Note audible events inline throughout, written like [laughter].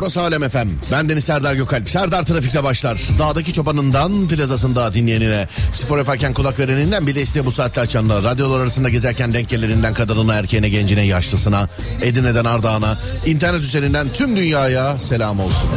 Burası Alem FM. Ben Deniz Serdar Gökalp. Serdar Trafik'te başlar. Dağdaki çobanından plazasında dinleyenine, spor yaparken kulak vereninden bir de işte bu saatte açanlar, radyolar arasında gezerken denk geleninden kadınına, erkeğine, gencine, yaşlısına, Edirne'den Ardahan'a, internet üzerinden tüm dünyaya selam olsun.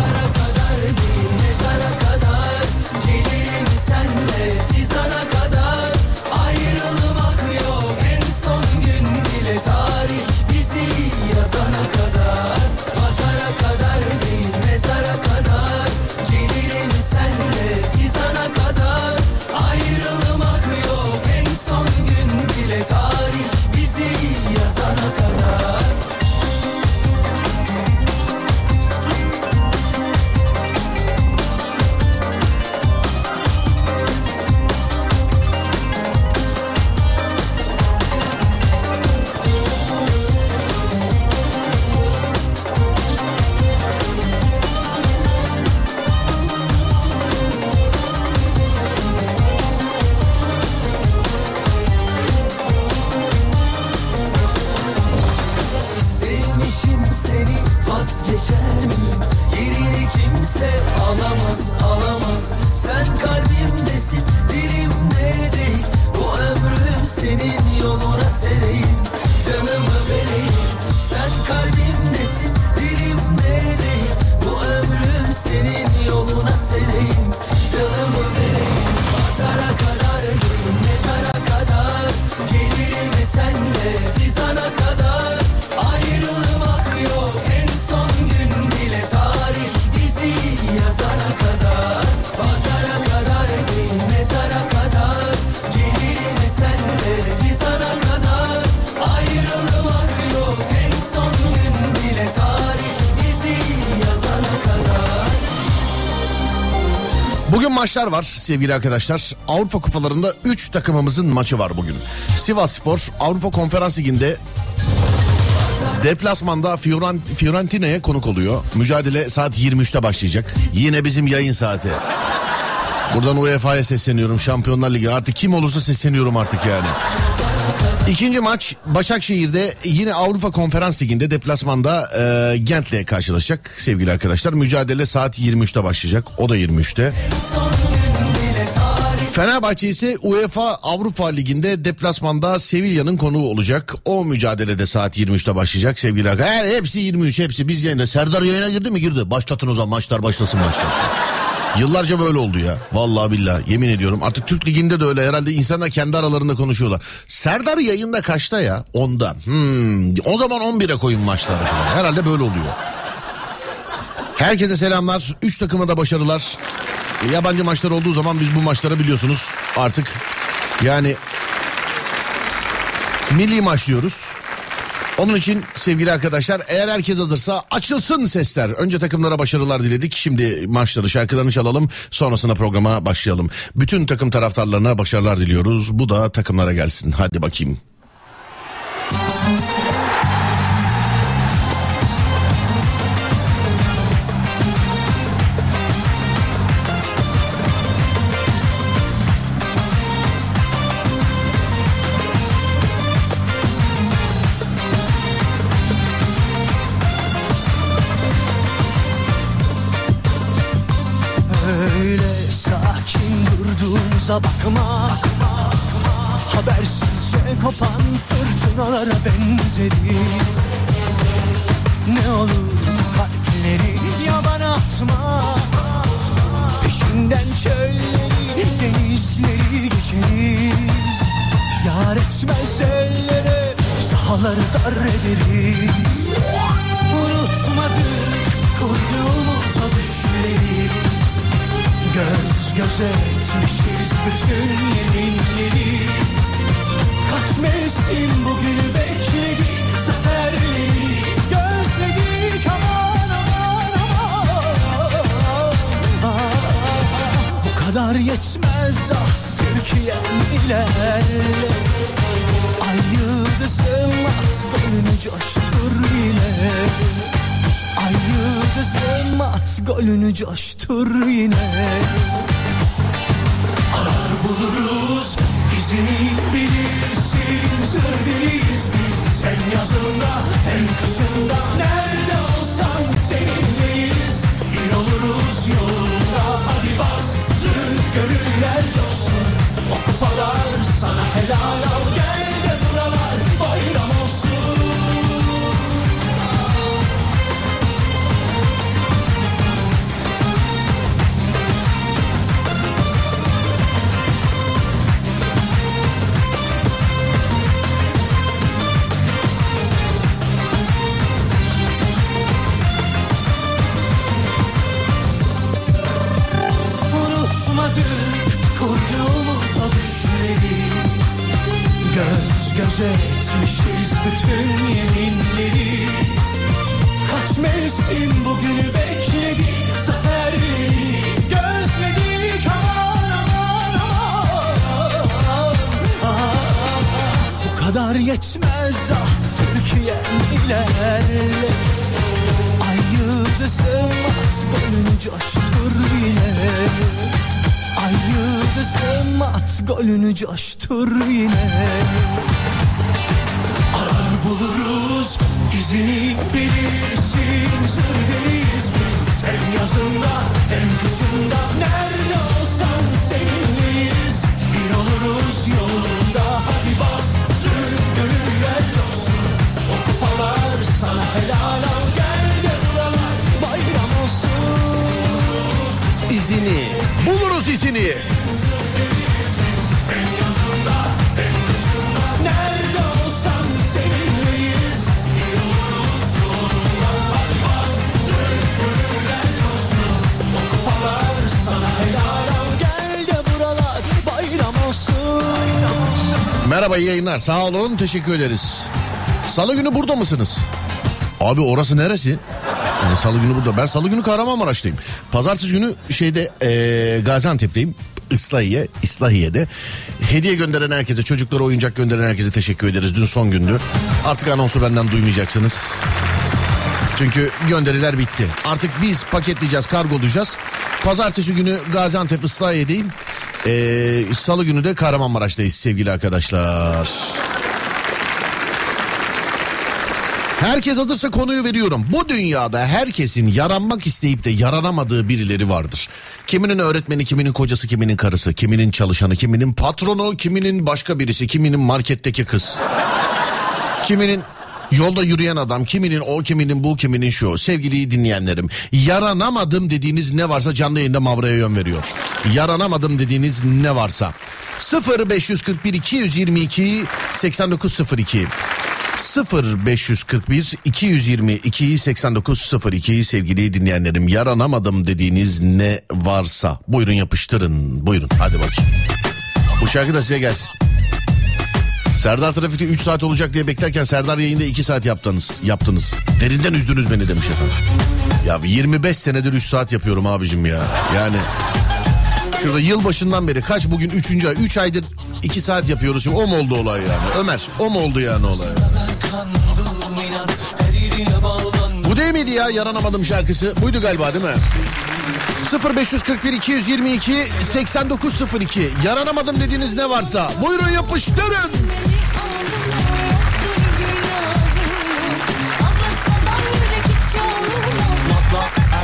Maçlar var sevgili arkadaşlar. Avrupa kupalarında 3 takımımızın maçı var bugün. Sivas Spor Avrupa Konferans Ligi'nde Deplasmanda Fiorentina'ya konuk oluyor. Mücadele saat 23'te başlayacak. Yine bizim yayın saati. Buradan UEFA'ya sesleniyorum. Şampiyonlar Ligi artık kim olursa sesleniyorum artık yani. İkinci maç Başakşehir'de yine Avrupa Konferans Ligi'nde deplasmanda e, Gent'le karşılaşacak sevgili arkadaşlar. Mücadele saat 23'te başlayacak. O da 23'te. Fenerbahçe ise UEFA Avrupa Ligi'nde deplasmanda Sevilla'nın konuğu olacak. O mücadelede saat 23'te başlayacak sevgili arkadaşlar. Hepsi 23 hepsi biz yayında. Serdar yayına girdi mi girdi. Başlatın o zaman maçlar başlasın maçlar. Yıllarca böyle oldu ya. Vallahi billahi yemin ediyorum. Artık Türk Ligi'nde de öyle herhalde insanlar kendi aralarında konuşuyorlar. Serdar yayında kaçta ya? Onda. Hmm. O zaman 11'e koyun maçları. Herhalde böyle oluyor. Herkese selamlar. Üç takıma da başarılar. Yabancı maçlar olduğu zaman biz bu maçları biliyorsunuz artık yani milli maç diyoruz. Onun için sevgili arkadaşlar eğer herkes hazırsa açılsın sesler. Önce takımlara başarılar diledik. Şimdi maçları şarkılarını çalalım. Sonrasında programa başlayalım. Bütün takım taraftarlarına başarılar diliyoruz. Bu da takımlara gelsin. Hadi bakayım. Arkamıza bakma. Habersizce kopan fırtınalara benzeriz. Ne olur kalpleri yabana atma. Peşinden çölleri denizleri geçeriz. Yar etmez ellere sahaları dar ederiz. Unutmadık kurduğumuz o düşleri Göz göze etmişiz bütün yeminleri. Kaç mevsim bugünü bekledi Zaferleri gözledik aman aman aman. Bu kadar yetmez ah Türkiye'm ilerle. Ay yıldızım at gönlünü coştur yine Ay yıldızım at golünü coştur yine. Arar buluruz izini bilirsin. Sır deliyiz biz hem yazında hem kışında. Nerede olsa olsan seninleyiz Bir oluruz yolunda hadi bastır gönüller coşsun. O kupalar sana helal bütün yeminleri. Kaç mevsim bugünü bekledik Zaferleri gözledik aman aman aman. Bu kadar yetmez ah Türkiye'm ilerle Ay yıldızım at golünü coştur yine. Ay yıldızım at golünü coştur yine buluruz izini bilirsin. Zır deriz biz. Hem yazında hem kışında. Nerede olsan seninleyiz bir oluruz yolunda. Hadi bastır gönüller coşsun. O kupalar sana helal al. Gel de buralar bayram olsun. İzini. Buluruz izini. Nerede Merhaba iyi yayınlar. Sağ olun. Teşekkür ederiz. Salı günü burada mısınız? Abi orası neresi? Yani salı günü burada. Ben salı günü Kahramanmaraş'tayım. Pazartesi günü şeyde eee, Gaziantep'teyim. İslahiye, İslahiye'de. Hediye gönderen herkese, çocuklara oyuncak gönderen herkese teşekkür ederiz. Dün son gündü. Artık anonsu benden duymayacaksınız. Çünkü gönderiler bitti. Artık biz paketleyeceğiz, kargolayacağız. Pazartesi günü Gaziantep Islahiye'deyim. Ee, Salı günü de Kahramanmaraş'tayız sevgili arkadaşlar. Herkes hazırsa konuyu veriyorum. Bu dünyada herkesin yaranmak isteyip de yaranamadığı birileri vardır. Kiminin öğretmeni, kiminin kocası, kiminin karısı, kiminin çalışanı, kiminin patronu, kiminin başka birisi, kiminin marketteki kız. Kiminin yolda yürüyen adam, kiminin o, kiminin bu, kiminin şu. Sevgili dinleyenlerim, yaranamadım dediğiniz ne varsa canlı yayında Mavra'ya yön veriyor. Yaranamadım dediğiniz ne varsa. 0 541 222 8902 0 541 222 8902 sevgili dinleyenlerim yaranamadım dediğiniz ne varsa buyurun yapıştırın buyurun hadi bakayım. Bu şarkı da size gelsin. Serdar Trafik'te 3 saat olacak diye beklerken Serdar yayında 2 saat yaptınız. yaptınız. Derinden üzdünüz beni demiş efendim. Ya 25 senedir 3 saat yapıyorum abicim ya. Yani şurada yıl başından beri kaç bugün 3. ay 3 aydır 2 saat yapıyoruz. Şimdi o mu oldu olay yani? Ömer o mu oldu yani olay? Bu değil miydi ya yaranamadım şarkısı? Buydu galiba değil mi? 0541 222 8902 Yaranamadım dediğiniz ne varsa buyurun yapıştırın.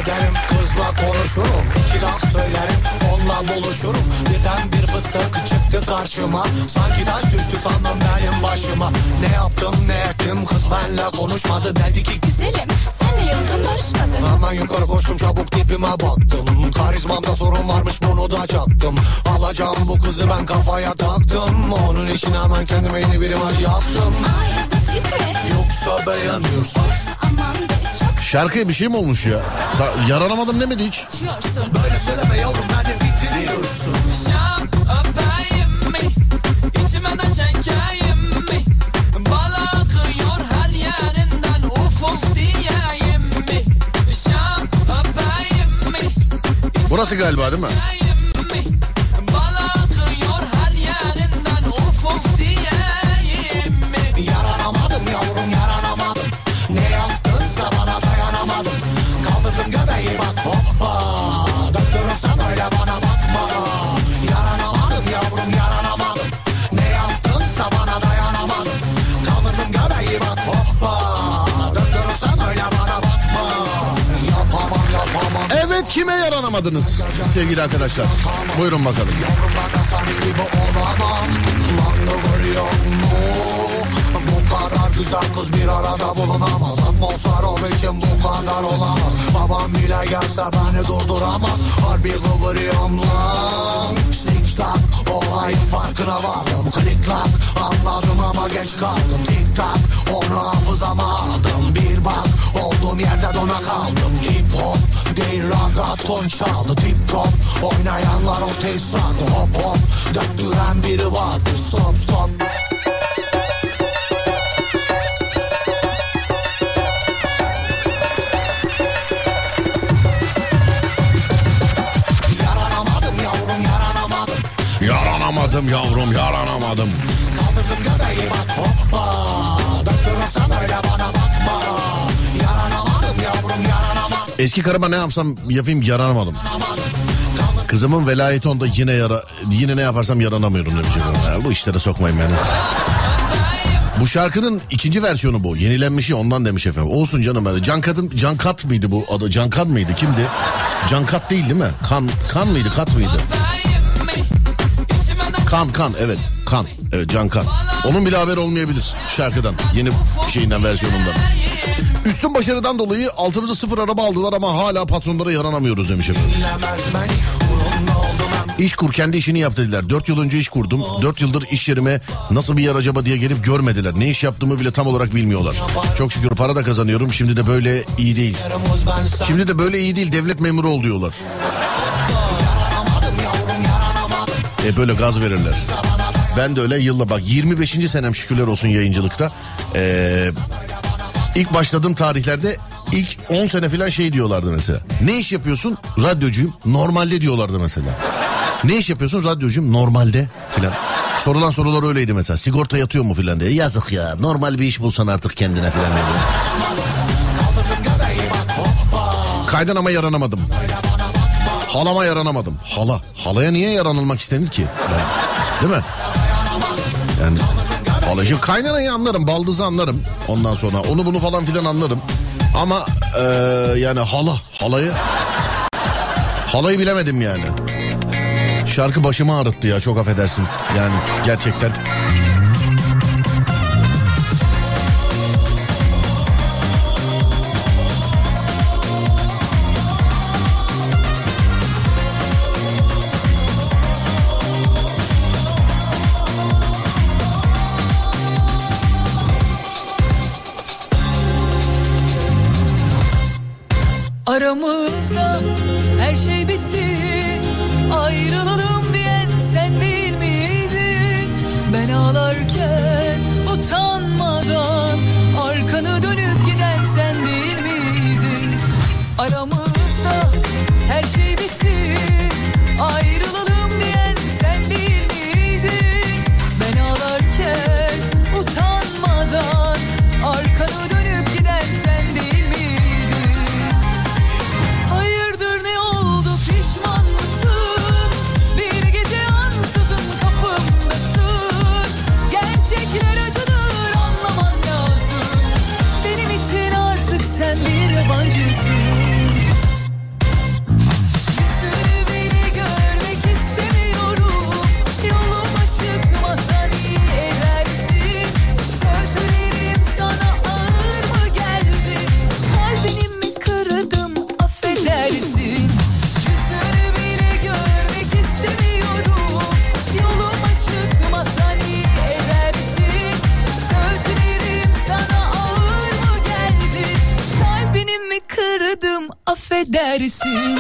Ederim kızla konuşurum İki laf söylerim onunla buluşurum Birden bir fıstık çıktı karşıma Sanki taş düştü sandım benim başıma Ne yaptım ne ettim kız benle konuşmadı Dedi ki Güzelim senle yazın barışmadım Hemen yukarı koştum çabuk tipime baktım Karizmamda sorun varmış bunu da çaktım. Alacağım bu kızı ben kafaya taktım. Onun için hemen kendime yeni bir imaj yaptım. Ay tipi. Yoksa beğenmiyorsun. Aman be Şarkıya bir şey mi olmuş ya? Sa- yaranamadım demedi hiç. Böyle söyleme yavrum beni bitiriyorsun Burası galiba değil mi? Kime yaranamadınız sevgili arkadaşlar? Buyurun bakalım. Kadar güzel kız bir arada bulunamaz Atmosfer o için bu kadar olamaz Babam bile gelse beni durduramaz Harbi kıvırıyorum lan Snick slack olayın farkına vardım Click clack anladım ama geç kaldım Tik tak onu hafızama aldım Bir bak olduğum yerde dona kaldım değil ragaton çaldı Tip top oynayanlar ortayı sardı Hop hop. Döktüren biri vardı Stop stop. Yaranamadım yavrum yaranamadım. Yaranamadım yavrum yaranamadım. Kaldırdım göbeği bak hoppa. Döktürürsen öyle bana bakma. Yaranamadım yavrum yaranamadım Eski karıma ne yapsam yapayım yaranamadım. Kızımın velayeti onda yine yara yine ne yaparsam yaranamıyorum demiş. Ya bu işlere sokmayın beni. Bu şarkının ikinci versiyonu bu. Yenilenmişi ondan demiş efendim. Olsun canım böyle. Can Kadın, Can Kat mıydı bu adı? Can Kat mıydı? Kimdi? Can Kat değil değil mi? Kan, kan mıydı? Kat mıydı? Kan, kan evet. Kan. Evet Can Kan. Onun bile haber olmayabilir şarkıdan. Yeni şeyinden versiyonundan. Üstün başarıdan dolayı altımıza sıfır araba aldılar ama hala patronlara yaranamıyoruz demiş efendim. Bilemez beni Onunla oldum hem İş kur kendi işini yap dediler. Dört yıl önce iş kurdum. Dört yıldır iş yerime nasıl bir yer acaba diye gelip görmediler. Ne iş yaptığımı bile tam olarak bilmiyorlar. Çok şükür para da kazanıyorum. Şimdi de böyle iyi değil. Şimdi de böyle iyi değil. Devlet memuru ol diyorlar. Yaranamadım yavrum yaranamadım E böyle gaz verirler. Ben de öyle yılla bak 25. senem şükürler olsun yayıncılıkta. Ee, ilk başladığım tarihlerde ilk 10 sene falan şey diyorlardı mesela. Ne iş yapıyorsun? Radyocuyum. Normalde diyorlardı mesela. Ne iş yapıyorsun? Radyocuyum. Normalde filan. Sorulan sorular öyleydi mesela. Sigorta yatıyor mu filan diye. Yazık ya. Normal bir iş bulsan artık kendine filan diye. Kaydan ama yaranamadım. Halama yaranamadım. Hala. Halaya niye yaranılmak istenir ki? Değil mi? Yani. Şimdi kaynanayı anlarım. Baldızı anlarım. Ondan sonra onu bunu falan filan anlarım. Ama eee, yani hala. Halayı. Halayı bilemedim yani. Şarkı başımı ağrıttı ya çok affedersin. Yani gerçekten. Affedersin.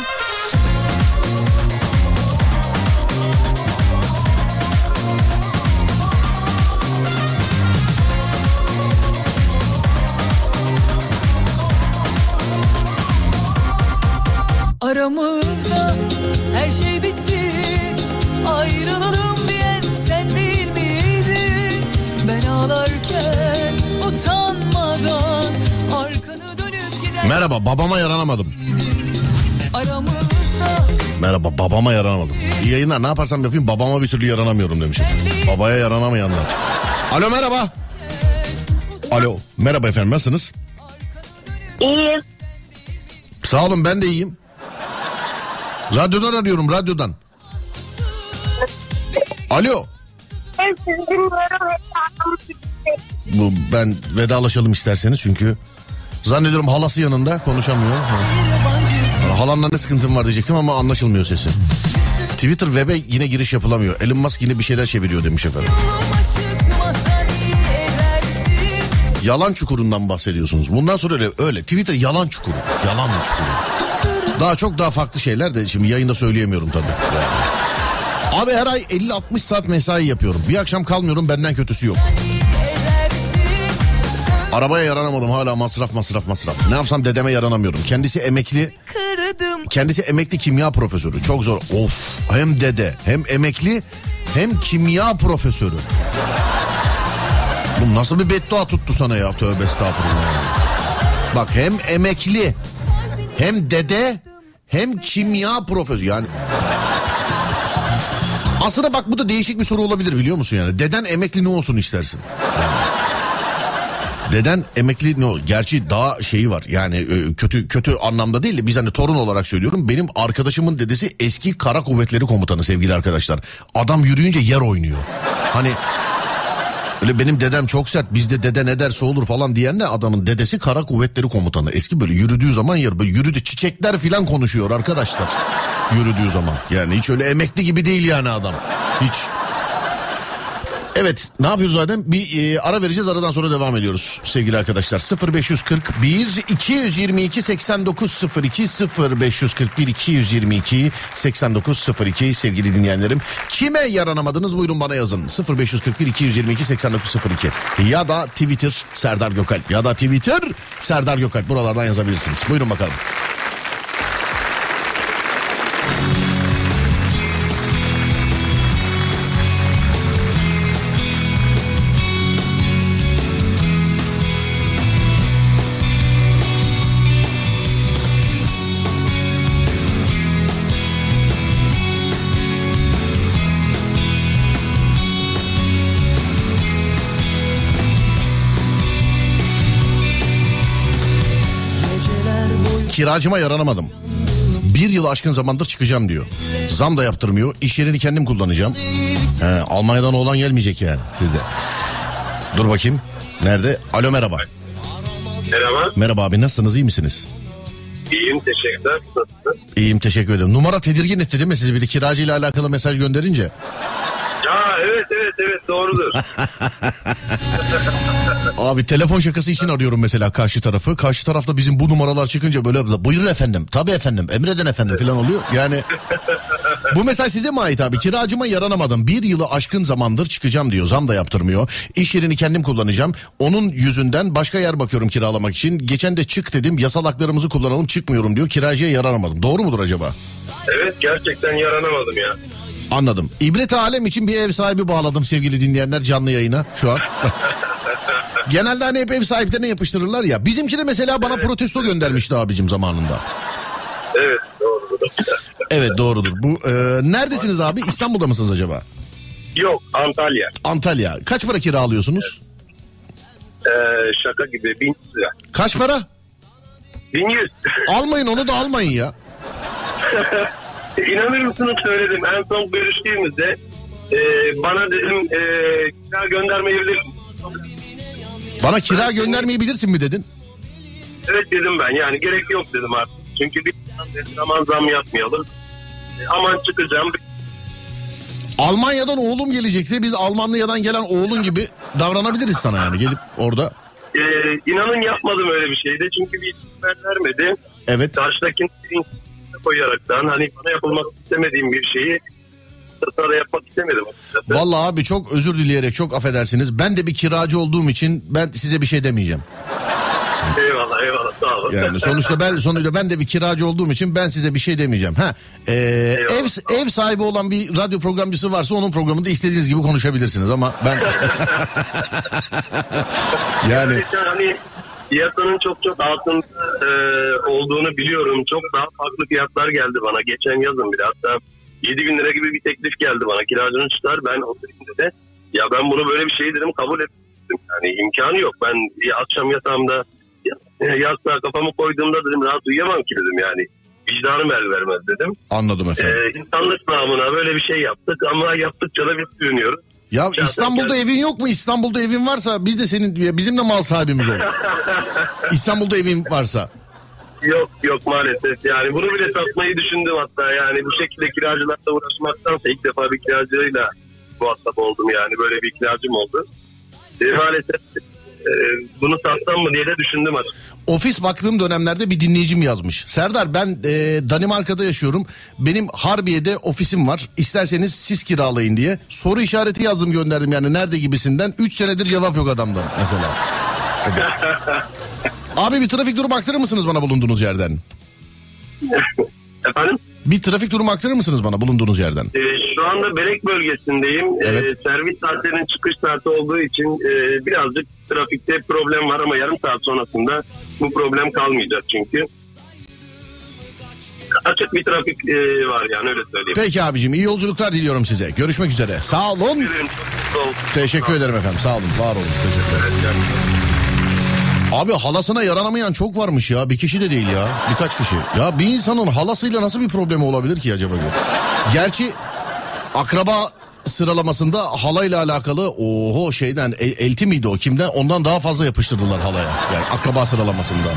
Aramızda her şey bitti Ayrılalım diyen sen değil miydin Ben ağlarken utanmadan Arkanı dönüp giden Merhaba babama yaranamadım. Merhaba babama yaranamadım. İyi yayınlar ne yaparsam yapayım babama bir türlü yaranamıyorum demiş. Babaya yaranamayanlar. Alo merhaba. Alo merhaba efendim nasılsınız? İyiyim. Sağ olun ben de iyiyim. Radyodan arıyorum radyodan. Alo. Bu ben vedalaşalım isterseniz çünkü zannediyorum halası yanında konuşamıyor. Ha. Yabancısın Halanla ne sıkıntım var diyecektim ama anlaşılmıyor sesi. Twitter web'e yine giriş yapılamıyor. Elon Musk yine bir şeyler çeviriyor demiş efendim. Yalan çukurundan bahsediyorsunuz. Bundan sonra öyle, öyle. Twitter yalan çukuru. Yalan çukuru. Daha çok daha farklı şeyler de şimdi yayında söyleyemiyorum tabii. Abi her ay 50-60 saat mesai yapıyorum. Bir akşam kalmıyorum benden kötüsü yok. Arabaya yaranamadım hala masraf masraf masraf. Ne yapsam dedeme yaranamıyorum. Kendisi emekli Kırdım Kendisi emekli kimya profesörü. Çok zor. Of hem dede hem emekli hem kimya profesörü. Bu nasıl bir beddua tuttu sana ya tövbe estağfurullah. Bak hem emekli hem dede hem kimya profesörü yani. Aslında bak bu da değişik bir soru olabilir biliyor musun yani? Deden emekli ne olsun istersin? Deden emekli ne ol? Gerçi daha şeyi var yani e, kötü kötü anlamda değil de biz hani torun olarak söylüyorum. Benim arkadaşımın dedesi eski kara kuvvetleri komutanı sevgili arkadaşlar. Adam yürüyünce yer oynuyor. Hani öyle benim dedem çok sert bizde dede ne derse olur falan diyen de adamın dedesi kara kuvvetleri komutanı. Eski böyle yürüdüğü zaman yer böyle yürüdü çiçekler filan konuşuyor arkadaşlar. Yürüdüğü zaman yani hiç öyle emekli gibi değil yani adam. Hiç. Evet ne yapıyoruz zaten bir e, ara vereceğiz aradan sonra devam ediyoruz sevgili arkadaşlar. 0541 222 8902 0541 222 8902 sevgili dinleyenlerim. Kime yaranamadınız? Buyurun bana yazın. 0541 222 8902 ya da Twitter Serdar Gökalp ya da Twitter Serdar Gökalp. Buralardan yazabilirsiniz. Buyurun bakalım. Kiracıma yaranamadım. Bir yıl aşkın zamandır çıkacağım diyor. Zam da yaptırmıyor. İş yerini kendim kullanacağım. He, Almanya'dan oğlan gelmeyecek yani sizde. Dur bakayım. Nerede? Alo merhaba. Merhaba. Merhaba abi nasılsınız iyi misiniz? İyiyim teşekkürler. Nasılsın? İyiyim teşekkür ederim. Numara tedirgin etti değil mi sizi? Bir de kiracıyla alakalı mesaj gönderince. Evet evet evet doğrudur. [laughs] Abi telefon şakası için arıyorum mesela karşı tarafı. Karşı tarafta bizim bu numaralar çıkınca böyle buyurun efendim. Tabii efendim. Emredin efendim falan oluyor. Yani bu mesaj size mi ait abi? Kiracıma yaranamadım. Bir yılı aşkın zamandır çıkacağım diyor. Zam da yaptırmıyor. İş yerini kendim kullanacağım. Onun yüzünden başka yer bakıyorum kiralamak için. Geçen de çık dedim. Yasal haklarımızı kullanalım çıkmıyorum diyor. Kiracıya yaranamadım. Doğru mudur acaba? evet gerçekten yaranamadım ya. Anladım. İbret alem için bir ev sahibi bağladım sevgili dinleyenler canlı yayına şu an. [laughs] Genelde hani hep ev sahiplerine yapıştırırlar ya. Bizimki de mesela bana protesto göndermişti abicim zamanında. Evet. Evet doğrudur. Bu e, neredesiniz abi? İstanbul'da mısınız acaba? Yok Antalya. Antalya. Kaç para kira alıyorsunuz? Ee, şaka gibi bin lira. Kaç para? Bin yüz. [laughs] Almayın onu da almayın ya. İnanır mısınız söyledim. En son görüştüğümüzde e, bana dedim e, kira göndermeyebilir? Bana kira göndermeyi bilirsin mi dedin? Evet dedim ben yani gerek yok dedim artık. Çünkü bir zaman zam yapmayalım. E, aman çıkacağım. Almanya'dan oğlum gelecekti. Biz Almanya'dan gelen oğlun gibi davranabiliriz sana yani. Gelip orada. E, inanın yapmadım öyle bir şeyde. Çünkü bir haber vermedi. Evet. karşıdakini koyaraktan hani bana yapılmak istemediğim bir şeyi da yapmak istemedim. Vallahi abi çok özür dileyerek çok affedersiniz. Ben de bir kiracı olduğum için ben size bir şey demeyeceğim. Eyvallah eyvallah sağ olun. Yani sonuçta ben sonuçta ben de bir kiracı olduğum için ben size bir şey demeyeceğim. Ha e, ev ev sahibi olan bir radyo programcısı varsa onun programında istediğiniz gibi konuşabilirsiniz ama ben [laughs] [laughs] yani Gerçekten hani piyasanın çok çok altında e, olduğunu biliyorum. Çok daha farklı fiyatlar geldi bana. Geçen yazın bile hatta 7 bin lira gibi bir teklif geldi bana. Kiracının çıkar ben o de ya ben bunu böyle bir şey dedim kabul ettim. Yani imkanı yok. Ben akşam yatağımda ya- yastığa kafamı koyduğumda dedim rahat uyuyamam ki dedim yani. vicdanım el vermez dedim. Anladım efendim. Ee, insanlık namına böyle bir şey yaptık ama yaptıkça da biz sürünüyoruz. ya şahsen İstanbul'da kendim- evin yok mu? İstanbul'da evin varsa biz de senin bizim de mal sahibimiz ol. [laughs] İstanbul'da evin varsa. Yok yok maalesef yani bunu bile satmayı düşündüm hatta yani bu şekilde kiracılarla uğraşmaktansa ilk defa bir kiracıyla muhatap oldum yani böyle bir kiracım oldu. E, maalesef e, bunu satsam mı diye de düşündüm açıkçası. Ofis baktığım dönemlerde bir dinleyicim yazmış. Serdar ben e, Danimarka'da yaşıyorum. Benim Harbiye'de ofisim var. İsterseniz siz kiralayın diye. Soru işareti yazdım gönderdim yani nerede gibisinden. 3 senedir cevap yok adamdan mesela. [laughs] Abi bir trafik durumu aktarır mısınız bana bulunduğunuz yerden? [laughs] Efendim? Bir trafik durumu aktarır mısınız bana bulunduğunuz yerden? E, şu anda Belek bölgesindeyim. E, Evet. servis saatlerinin çıkış saati olduğu için e, birazcık trafikte problem var ama yarım saat sonrasında bu problem kalmayacak çünkü. Açık bir trafik e, var yani öyle söyleyeyim. Peki abicim iyi yolculuklar diliyorum size. Görüşmek üzere. Sağ olun. Teşekkür. Teşekkür ederim efendim. Sağ olun. Var olun. Teşekkür ederim. Abi halasına yaranamayan çok varmış ya. Bir kişi de değil ya. Birkaç kişi. Ya bir insanın halasıyla nasıl bir problemi olabilir ki acaba? Gerçi akraba sıralamasında halayla alakalı oho şeyden elti miydi o kimden ondan daha fazla yapıştırdılar halaya. Yani akraba sıralamasında.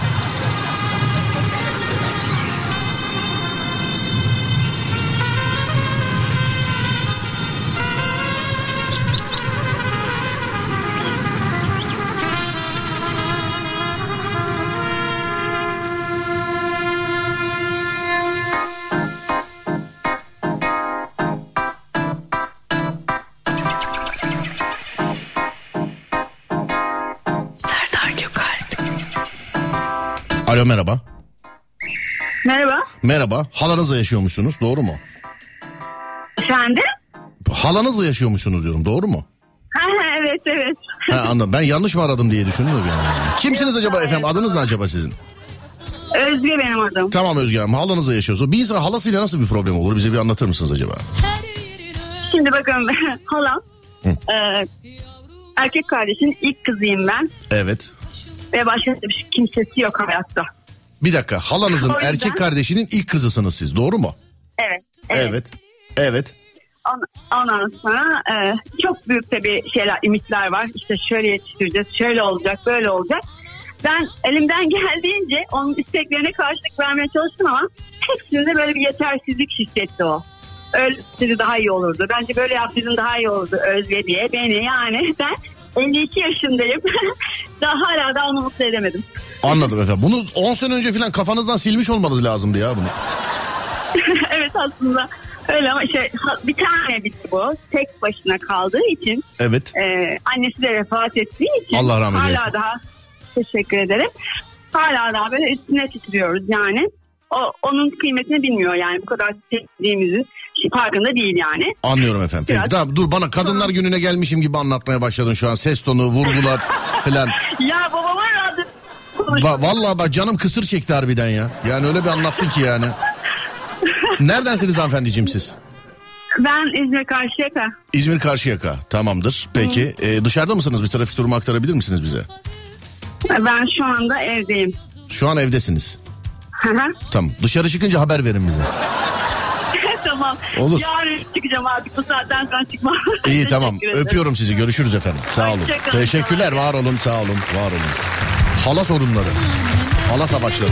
Merhaba. Halanızla yaşıyormuşsunuz doğru mu? Efendim? Halanızla yaşıyormuşsunuz diyorum doğru mu? Ha, evet evet. Ha anladım. Ben yanlış mı aradım diye düşündüm an. Kimsiniz acaba efendim? Adınız ne acaba sizin? Özge benim adım. Tamam Özge Hanım halanızla yaşıyorsunuz. Bir insan halasıyla nasıl bir problem olur? Bize bir anlatır mısınız acaba? Şimdi bakın [laughs] halam e, erkek kardeşin ilk kızıyım ben Evet. ve başka bir kimsesi yok hayatta. Bir dakika halanızın O yüzden- erkek kardeşinin ilk kızısınız siz doğru mu? Evet. Evet. Evet. Evet. On- Ondan sonra e, çok büyük tabii şeyler, ümitler var. İşte şöyle yetiştireceğiz, şöyle olacak, böyle olacak. Ben elimden [laughs] geldiğince onun isteklerine karşılık vermeye çalıştım ama hepsinde böyle bir yetersizlik hissetti o. Öyle yapsaydı daha iyi olurdu. Bence böyle yapsaydın daha iyi olurdu Özge diye beni yani [laughs] ben 52 yaşındayım. [laughs] daha hala da onu mutlu edemedim. Anladım efendim. Bunu 10 sene önce falan kafanızdan silmiş olmanız lazımdı ya bunu. [laughs] evet aslında öyle ama şey bir tane bitti bu. Tek başına kaldığı için Evet. Ee, annesi de vefat ettiği için Allah rahmet hala eylesin. daha teşekkür ederim. Hala daha böyle üstüne titriyoruz yani. O, onun kıymetini bilmiyor yani bu kadar sevdiğimizi farkında değil yani. Anlıyorum efendim. Peki Biraz- tamam dur bana kadınlar gününe gelmişim gibi anlatmaya başladın şu an. Ses tonu, vurgular [laughs] falan. Ya babama radyo Va- vallahi bak canım kısır çekti harbiden ya. Yani öyle bir anlattın ki yani. [laughs] Neredensiniz hanımefendiciğim siz? Ben İzmir Karşıyaka. İzmir Karşıyaka. Tamamdır. Peki e, dışarıda mısınız? Bir trafik durumu aktarabilir misiniz bize? Ben şu anda evdeyim. Şu an evdesiniz. Hı hı. Tamam. Dışarı çıkınca haber verin bize. [laughs] tamam. Olur. Yarın çıkacağım artık bu saatten sonra çıkmam. İyi [laughs] tamam. Teşekkür ederim. Öpüyorum sizi. Görüşürüz efendim. Sağ olun. Hoşçakalın. Teşekkürler. Var olun. Sağ olun. Var olun. Hala sorunları. Hala savaşları.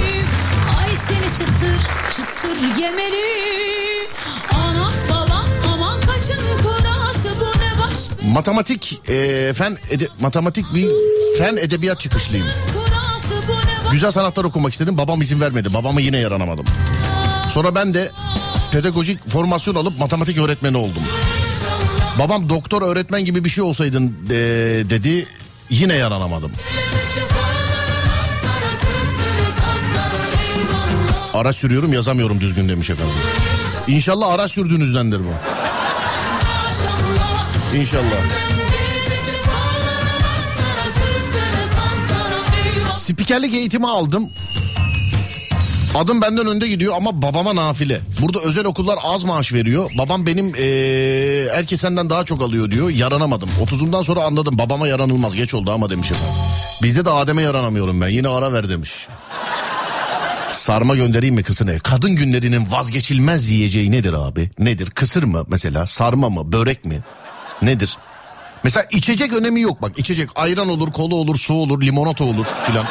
Ay seni çıtır çıtır yemeli Anam babam aman kaçın kurası bu ne baş Matematik e, fen ede- matematik bir fen edebiyat çıkışlıyım. Güzel sanatlar okumak istedim. Babam izin vermedi. Babama yine yaranamadım. Sonra ben de pedagojik formasyon alıp matematik öğretmeni oldum. Babam doktor öğretmen gibi bir şey olsaydın e, dedi. Yine yaranamadım. Araç sürüyorum yazamıyorum düzgün demiş efendim. İnşallah araç sürdüğünüzdendir bu. İnşallah. Spikerlik eğitimi aldım. Adım benden önde gidiyor ama babama nafile. Burada özel okullar az maaş veriyor. Babam benim eee herkes senden daha çok alıyor diyor. Yaranamadım. 30'umdan sonra anladım. Babama yaranılmaz. Geç oldu ama demiş efendim. Bizde de Adem'e yaranamıyorum ben. Yine ara ver demiş. Sarma göndereyim mi kısını? Kadın günlerinin vazgeçilmez yiyeceği nedir abi? Nedir? Kısır mı mesela? Sarma mı? Börek mi? Nedir? Mesela içecek önemi yok bak. içecek ayran olur, kola olur, su olur, limonata olur filan.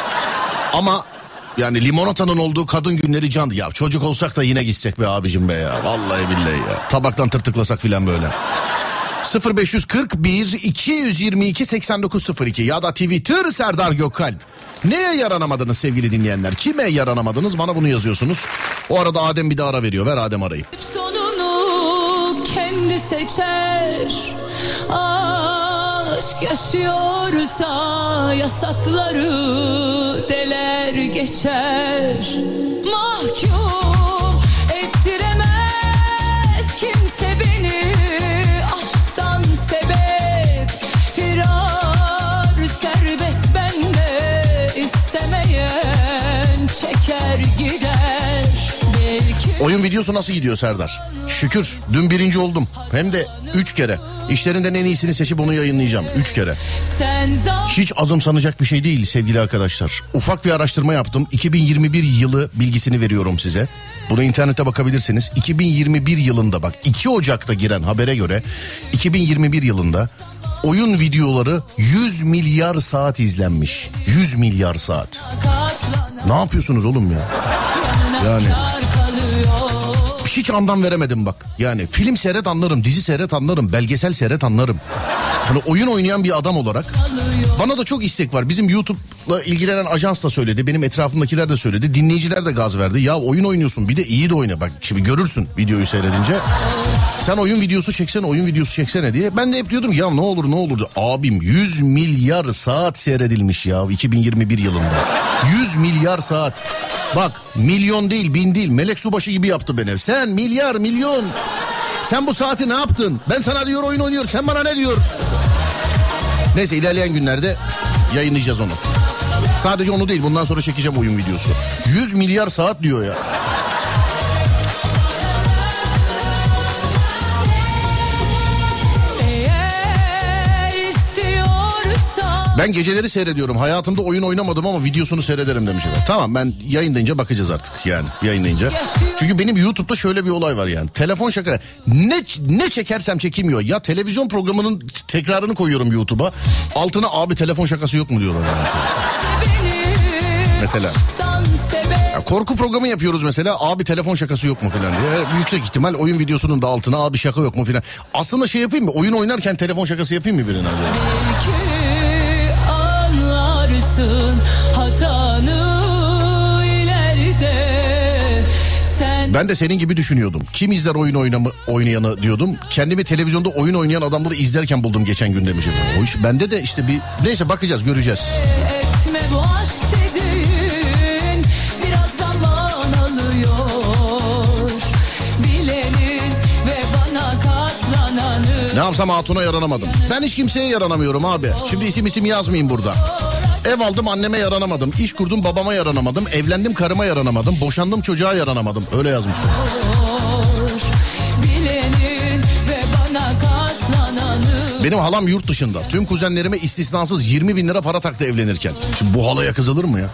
Ama yani limonatanın olduğu kadın günleri can. Ya çocuk olsak da yine gitsek be abicim be ya. Vallahi billahi ya. Tabaktan tırtıklasak filan böyle. 0541 222 8902 ya da Twitter Serdar Gökalp. Neye yaranamadınız sevgili dinleyenler? Kime yaranamadınız? Bana bunu yazıyorsunuz. O arada Adem bir de ara veriyor. Ver Adem arayı. Sonunu kendi seçer Aşk yaşıyorsa yasakları deler geçer Mahkum Oyun videosu nasıl gidiyor Serdar? Şükür dün birinci oldum. Hem de üç kere. İşlerinden en iyisini seçip onu yayınlayacağım. Üç kere. Hiç azımsanacak bir şey değil sevgili arkadaşlar. Ufak bir araştırma yaptım. 2021 yılı bilgisini veriyorum size. Bunu internete bakabilirsiniz. 2021 yılında bak 2 Ocak'ta giren habere göre 2021 yılında oyun videoları 100 milyar saat izlenmiş. 100 milyar saat. Ne yapıyorsunuz oğlum ya? Yani hiç anlam veremedim bak. Yani film seyret anlarım, dizi seyret anlarım, belgesel seyret anlarım. Hani oyun oynayan bir adam olarak bana da çok istek var. Bizim YouTube'la ilgilenen ajans da söyledi. Benim etrafımdakiler de söyledi. Dinleyiciler de gaz verdi. Ya oyun oynuyorsun bir de iyi de oyna. Bak şimdi görürsün videoyu seyredince. Sen oyun videosu çeksene, oyun videosu çeksene diye. Ben de hep diyordum ya ne olur ne olur. Abim 100 milyar saat seyredilmiş ya 2021 yılında. 100 milyar saat. Bak milyon değil bin değil melek subaşı gibi yaptı beni. Sen milyar milyon. Sen bu saati ne yaptın? Ben sana diyor oyun oynuyor sen bana ne diyor? Neyse ilerleyen günlerde yayınlayacağız onu. Sadece onu değil bundan sonra çekeceğim oyun videosu. 100 milyar saat diyor ya. Ben geceleri seyrediyorum. Hayatımda oyun oynamadım ama videosunu seyrederim demiş efendim. Tamam ben yayınlayınca bakacağız artık yani yayınlayınca. Çünkü benim YouTube'da şöyle bir olay var yani. Telefon şaka ne ne çekersem çekilmiyor. Ya televizyon programının tekrarını koyuyorum YouTube'a. Altına abi telefon şakası yok mu diyorlar. Mesela. Ya korku programı yapıyoruz mesela abi telefon şakası yok mu filan diye. Yüksek ihtimal oyun videosunun da altına abi şaka yok mu filan. Aslında şey yapayım mı oyun oynarken telefon şakası yapayım mı birine? abi? Anlarsın hatanı ileride sen Ben de senin gibi düşünüyordum. Kim izler oyun oynamı, oynayanı diyordum. Kendimi televizyonda oyun oynayan adamları izlerken buldum geçen gün demişim. O iş bende de işte bir neyse bakacağız göreceğiz. etme bu aşk dediğin biraz zaman alıyor bilenin ve bana katlananı Ne yapsam hatuna yaranamadım. Ben hiç kimseye yaranamıyorum abi. Şimdi isim isim yazmayayım burada. Ev aldım anneme yaranamadım. İş kurdum babama yaranamadım. Evlendim karıma yaranamadım. Boşandım çocuğa yaranamadım. Öyle yazmışlar. Benim halam yurt dışında. Tüm kuzenlerime istisnasız 20 bin lira para taktı evlenirken. Şimdi bu halaya kızılır mı ya?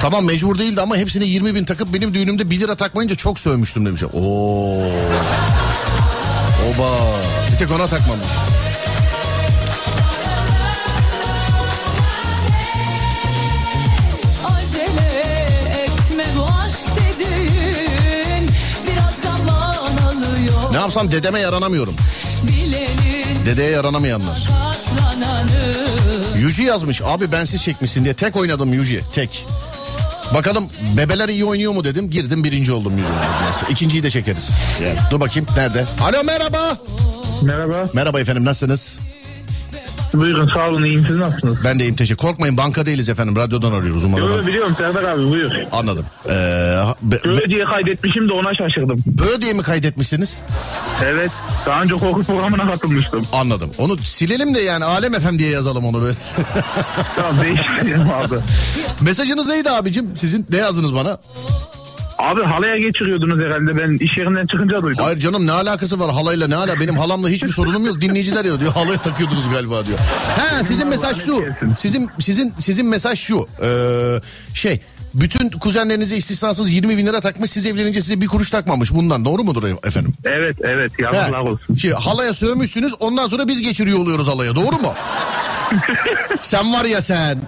Tamam mecbur değildi ama hepsine 20 bin takıp benim düğünümde 1 lira takmayınca çok sövmüştüm demiş. Oo. Oba. Bir tek ona takmamış. Yapsam dedeme yaranamıyorum. Dedeye yaranamayanlar. Yuji yazmış abi bensiz çekmişsin diye tek oynadım Yuji tek. Bakalım bebeler iyi oynuyor mu dedim girdim birinci oldum. Neyse, İkinciyi de çekeriz. Dur bakayım nerede? Alo merhaba. Merhaba. Merhaba efendim nasılsınız? Buyurun sağ olun iyiyim siz nasılsınız? Ben de iyiyim teşekkür. Korkmayın banka değiliz efendim radyodan arıyoruz Yo, umarım. yo, biliyorum Serdar abi buyur. Anladım. Ee, be, Böyle diye kaydetmişim de ona şaşırdım. böyle diye mi kaydetmişsiniz? Evet daha önce korku programına katılmıştım. Anladım. Onu silelim de yani Alem FM diye yazalım onu. böyle. Tamam değiştirelim abi. [laughs] Mesajınız neydi abicim? Sizin ne yazdınız bana? Abi halaya geçiriyordunuz herhalde ben iş yerinden çıkınca duydum. Hayır canım ne alakası var halayla ne ala benim halamla hiçbir sorunum yok dinleyiciler ya diyor halaya takıyordunuz galiba diyor. Ha sizin mesaj şu sizin sizin sizin mesaj şu Ee, şey bütün kuzenlerinize istisnasız 20 bin lira takmış siz evlenince size bir kuruş takmamış bundan doğru mudur efendim? Evet evet yazıklar Ha, olsun. Şey, halaya sövmüşsünüz ondan sonra biz geçiriyor oluyoruz halaya doğru mu? [laughs] sen var ya sen.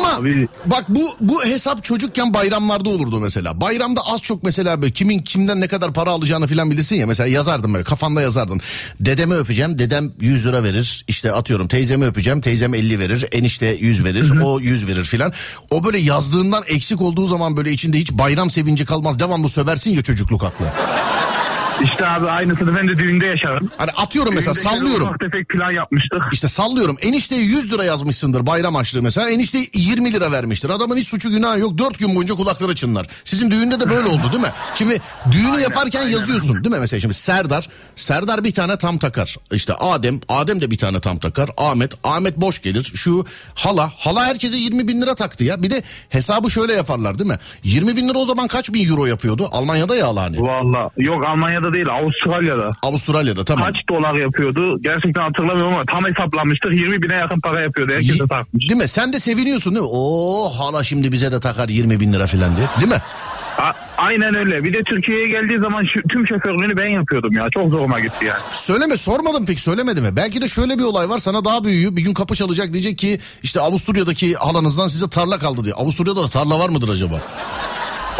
Ama Abi- bak bu bu hesap çocukken bayramlarda olurdu mesela. Bayramda az çok mesela böyle kimin kimden ne kadar para alacağını filan bilirsin ya. Mesela yazardın böyle kafanda yazardın. Dedemi öpeceğim dedem 100 lira verir. İşte atıyorum teyzemi öpeceğim teyzem 50 verir. Enişte 100 verir o 100 verir filan. O böyle yazdığından eksik olduğu zaman böyle içinde hiç bayram sevinci kalmaz. Devamlı söversin ya çocukluk aklı. İşte abi aynısını ben de düğünde yaşarım. Hani atıyorum mesela Düğünde şöyle sallıyorum. Ufak tefek plan yapmıştık. İşte sallıyorum. Enişteye 100 lira yazmışsındır bayram açlığı mesela. Enişte 20 lira vermiştir. Adamın hiç suçu günahı yok. 4 gün boyunca kulakları çınlar. Sizin düğünde de böyle oldu değil mi? Şimdi düğünü yaparken yazıyorsun değil mi? Mesela şimdi Serdar. Serdar bir tane tam takar. İşte Adem. Adem de bir tane tam takar. Ahmet. Ahmet boş gelir. Şu hala. Hala herkese 20 bin lira taktı ya. Bir de hesabı şöyle yaparlar değil mi? 20 bin lira o zaman kaç bin euro yapıyordu? Almanya'da ya hala hani. Valla yok Almanya'da değil Avustralya'da. Avustralya'da tamam. Kaç dolar yapıyordu gerçekten hatırlamıyorum ama tam hesaplamıştık 20 bine yakın para yapıyordu herkese takmış. Değil mi? Sen de seviniyorsun değil mi? Oo hala şimdi bize de takar 20 bin lira falan diye. Değil mi? A- aynen öyle bir de Türkiye'ye geldiği zaman şu, tüm şoförlüğünü ben yapıyordum ya çok zoruma gitti yani. Söyleme sormadım peki söylemedi mi? Belki de şöyle bir olay var sana daha büyüğü bir gün kapı çalacak diyecek ki işte Avusturya'daki halanızdan size tarla kaldı diye. Avusturya'da da tarla var mıdır acaba?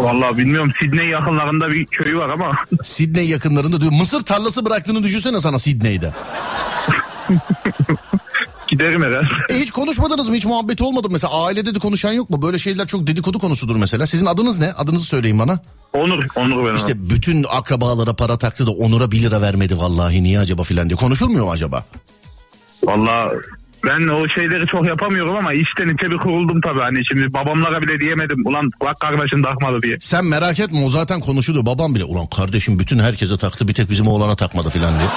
Valla bilmiyorum Sydney yakınlarında bir köyü var ama Sidney yakınlarında diyor. Mısır tarlası bıraktığını düşünsene sana Sidney'de. giderim herhalde. E hiç konuşmadınız mı? Hiç muhabbet olmadı mı? Mesela ailede de konuşan yok mu? Böyle şeyler çok dedikodu konusudur mesela. Sizin adınız ne? Adınızı söyleyin bana. Onur, Onur ben. İşte bütün akrabalara para taktı da Onur'a 1 lira vermedi vallahi niye acaba filan diye. Konuşulmuyor mu acaba? Valla ben o şeyleri çok yapamıyorum ama içten içe bir kuruldum tabii. Hani şimdi babamlara bile diyemedim. Ulan bak kardeşin takmadı diye. Sen merak etme o zaten konuşuyordu. Babam bile ulan kardeşim bütün herkese taktı bir tek bizim oğlana takmadı filan diye.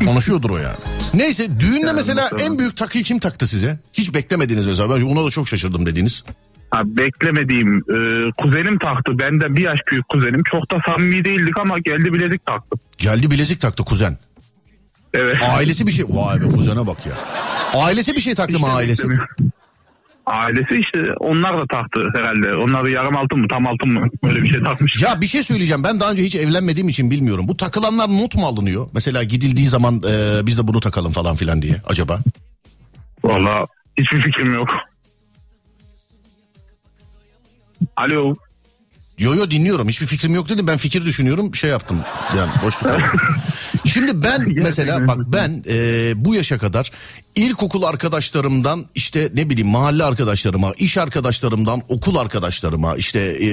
[laughs] Konuşuyordur o yani. Neyse düğünde mesela muhtemelen. en büyük takıyı kim taktı size? Hiç beklemediğiniz mesela. Ben ona da çok şaşırdım dediğiniz. Ha, beklemediğim e, kuzenim taktı. Benden bir yaş büyük kuzenim. Çok da samimi değildik ama geldi bilezik taktı. Geldi bilezik taktı kuzen. Evet. Ailesi bir şey. Vay be kuzene bak ya. Ailesi bir şey taktı mı ailesi? Ailesi işte onlar da taktı herhalde. Onlar da yarım altın mı tam altın mı [laughs] böyle bir şey takmış. Ya bir şey söyleyeceğim. Ben daha önce hiç evlenmediğim için bilmiyorum. Bu takılanlar not mu alınıyor? Mesela gidildiği zaman e, biz de bunu takalım falan filan diye acaba? Valla hiçbir fikrim yok. Alo. Yo yo dinliyorum. Hiçbir fikrim yok dedim. Ben fikir düşünüyorum. Şey yaptım. Yani boşluk. [laughs] Şimdi ben mesela bak ben e, bu yaşa kadar ilkokul arkadaşlarımdan işte ne bileyim mahalle arkadaşlarıma, iş arkadaşlarımdan okul arkadaşlarıma, işte e,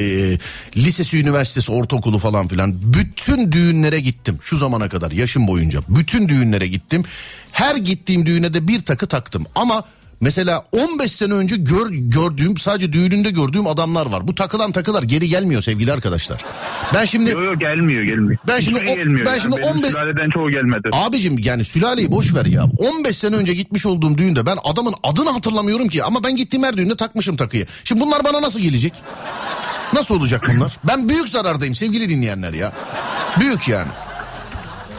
lisesi, üniversitesi, ortaokulu falan filan bütün düğünlere gittim şu zamana kadar yaşım boyunca. Bütün düğünlere gittim. Her gittiğim düğüne de bir takı taktım ama Mesela 15 sene önce gör, gördüğüm sadece düğününde gördüğüm adamlar var. Bu takılan takılar geri gelmiyor sevgili arkadaşlar. Ben şimdi Yok yok gelmiyor gelmiyor. Ben şimdi Hiçbiri o- gelmiyor ben yani. şimdi Benim 15 sülaleden çoğu gelmedi. abicim yani sülaleyi boş ver ya. 15 sene önce gitmiş olduğum düğünde ben adamın adını hatırlamıyorum ki ama ben gittiğim her düğünde takmışım takıyı. Şimdi bunlar bana nasıl gelecek? Nasıl olacak bunlar? Ben büyük zarardayım sevgili dinleyenler ya. Büyük yani.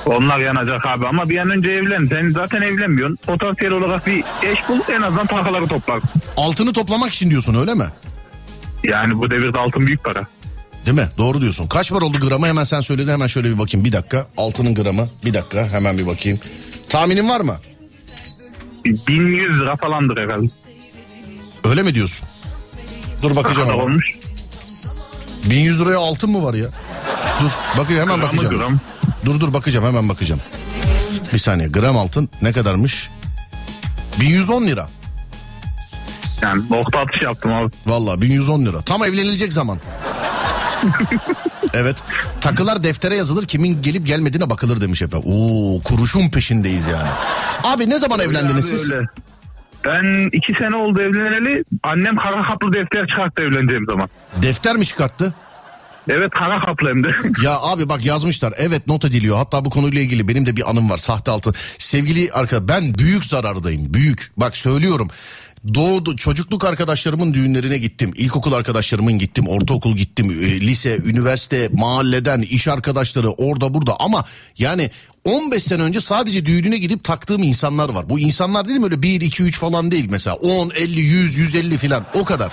Onlar yanacak abi ama bir an önce evlen. Sen zaten evlenmiyorsun. Potansiyel olarak bir eş bul en azından takıları toplar. Altını toplamak için diyorsun öyle mi? Yani bu devirde altın büyük para. Değil mi? Doğru diyorsun. Kaç var oldu gramı hemen sen söyledin hemen şöyle bir bakayım. Bir dakika. Altının gramı. Bir dakika hemen bir bakayım. Tahminin var mı? Bir 1100 lira falandır herhalde. Öyle mi diyorsun? Dur bakacağım ama. olmuş. 1100 liraya altın mı var ya? Dur bakıyor hemen Gramı bakacağım. gram. Dur dur bakacağım hemen bakacağım. Bir saniye gram altın ne kadarmış? 1110 lira. Yani nokta atış yaptım abi. Vallahi 1110 lira. Tam evlenilecek zaman. evet. Takılar deftere yazılır kimin gelip gelmediğine bakılır demiş efendim. Oo kuruşun peşindeyiz yani. Abi ne zaman evlendiniz Abi siz? öyle. Ben iki sene oldu evleneli. Annem kara kaplı defter çıkarttı evleneceğim zaman. Defter mi çıkarttı? Evet kara kaplı. [laughs] Ya abi bak yazmışlar evet not ediliyor hatta bu konuyla ilgili benim de bir anım var sahte altın. Sevgili arkadaş ben büyük zarardayım büyük bak söylüyorum doğdu çocukluk arkadaşlarımın düğünlerine gittim. İlkokul arkadaşlarımın gittim. Ortaokul gittim. e, lise, üniversite, mahalleden, iş arkadaşları orada burada. Ama yani 15 sene önce sadece düğününe gidip taktığım insanlar var. Bu insanlar dedim öyle 1, 2, 3 falan değil mesela. 10, 50, 100, 150 falan o kadar.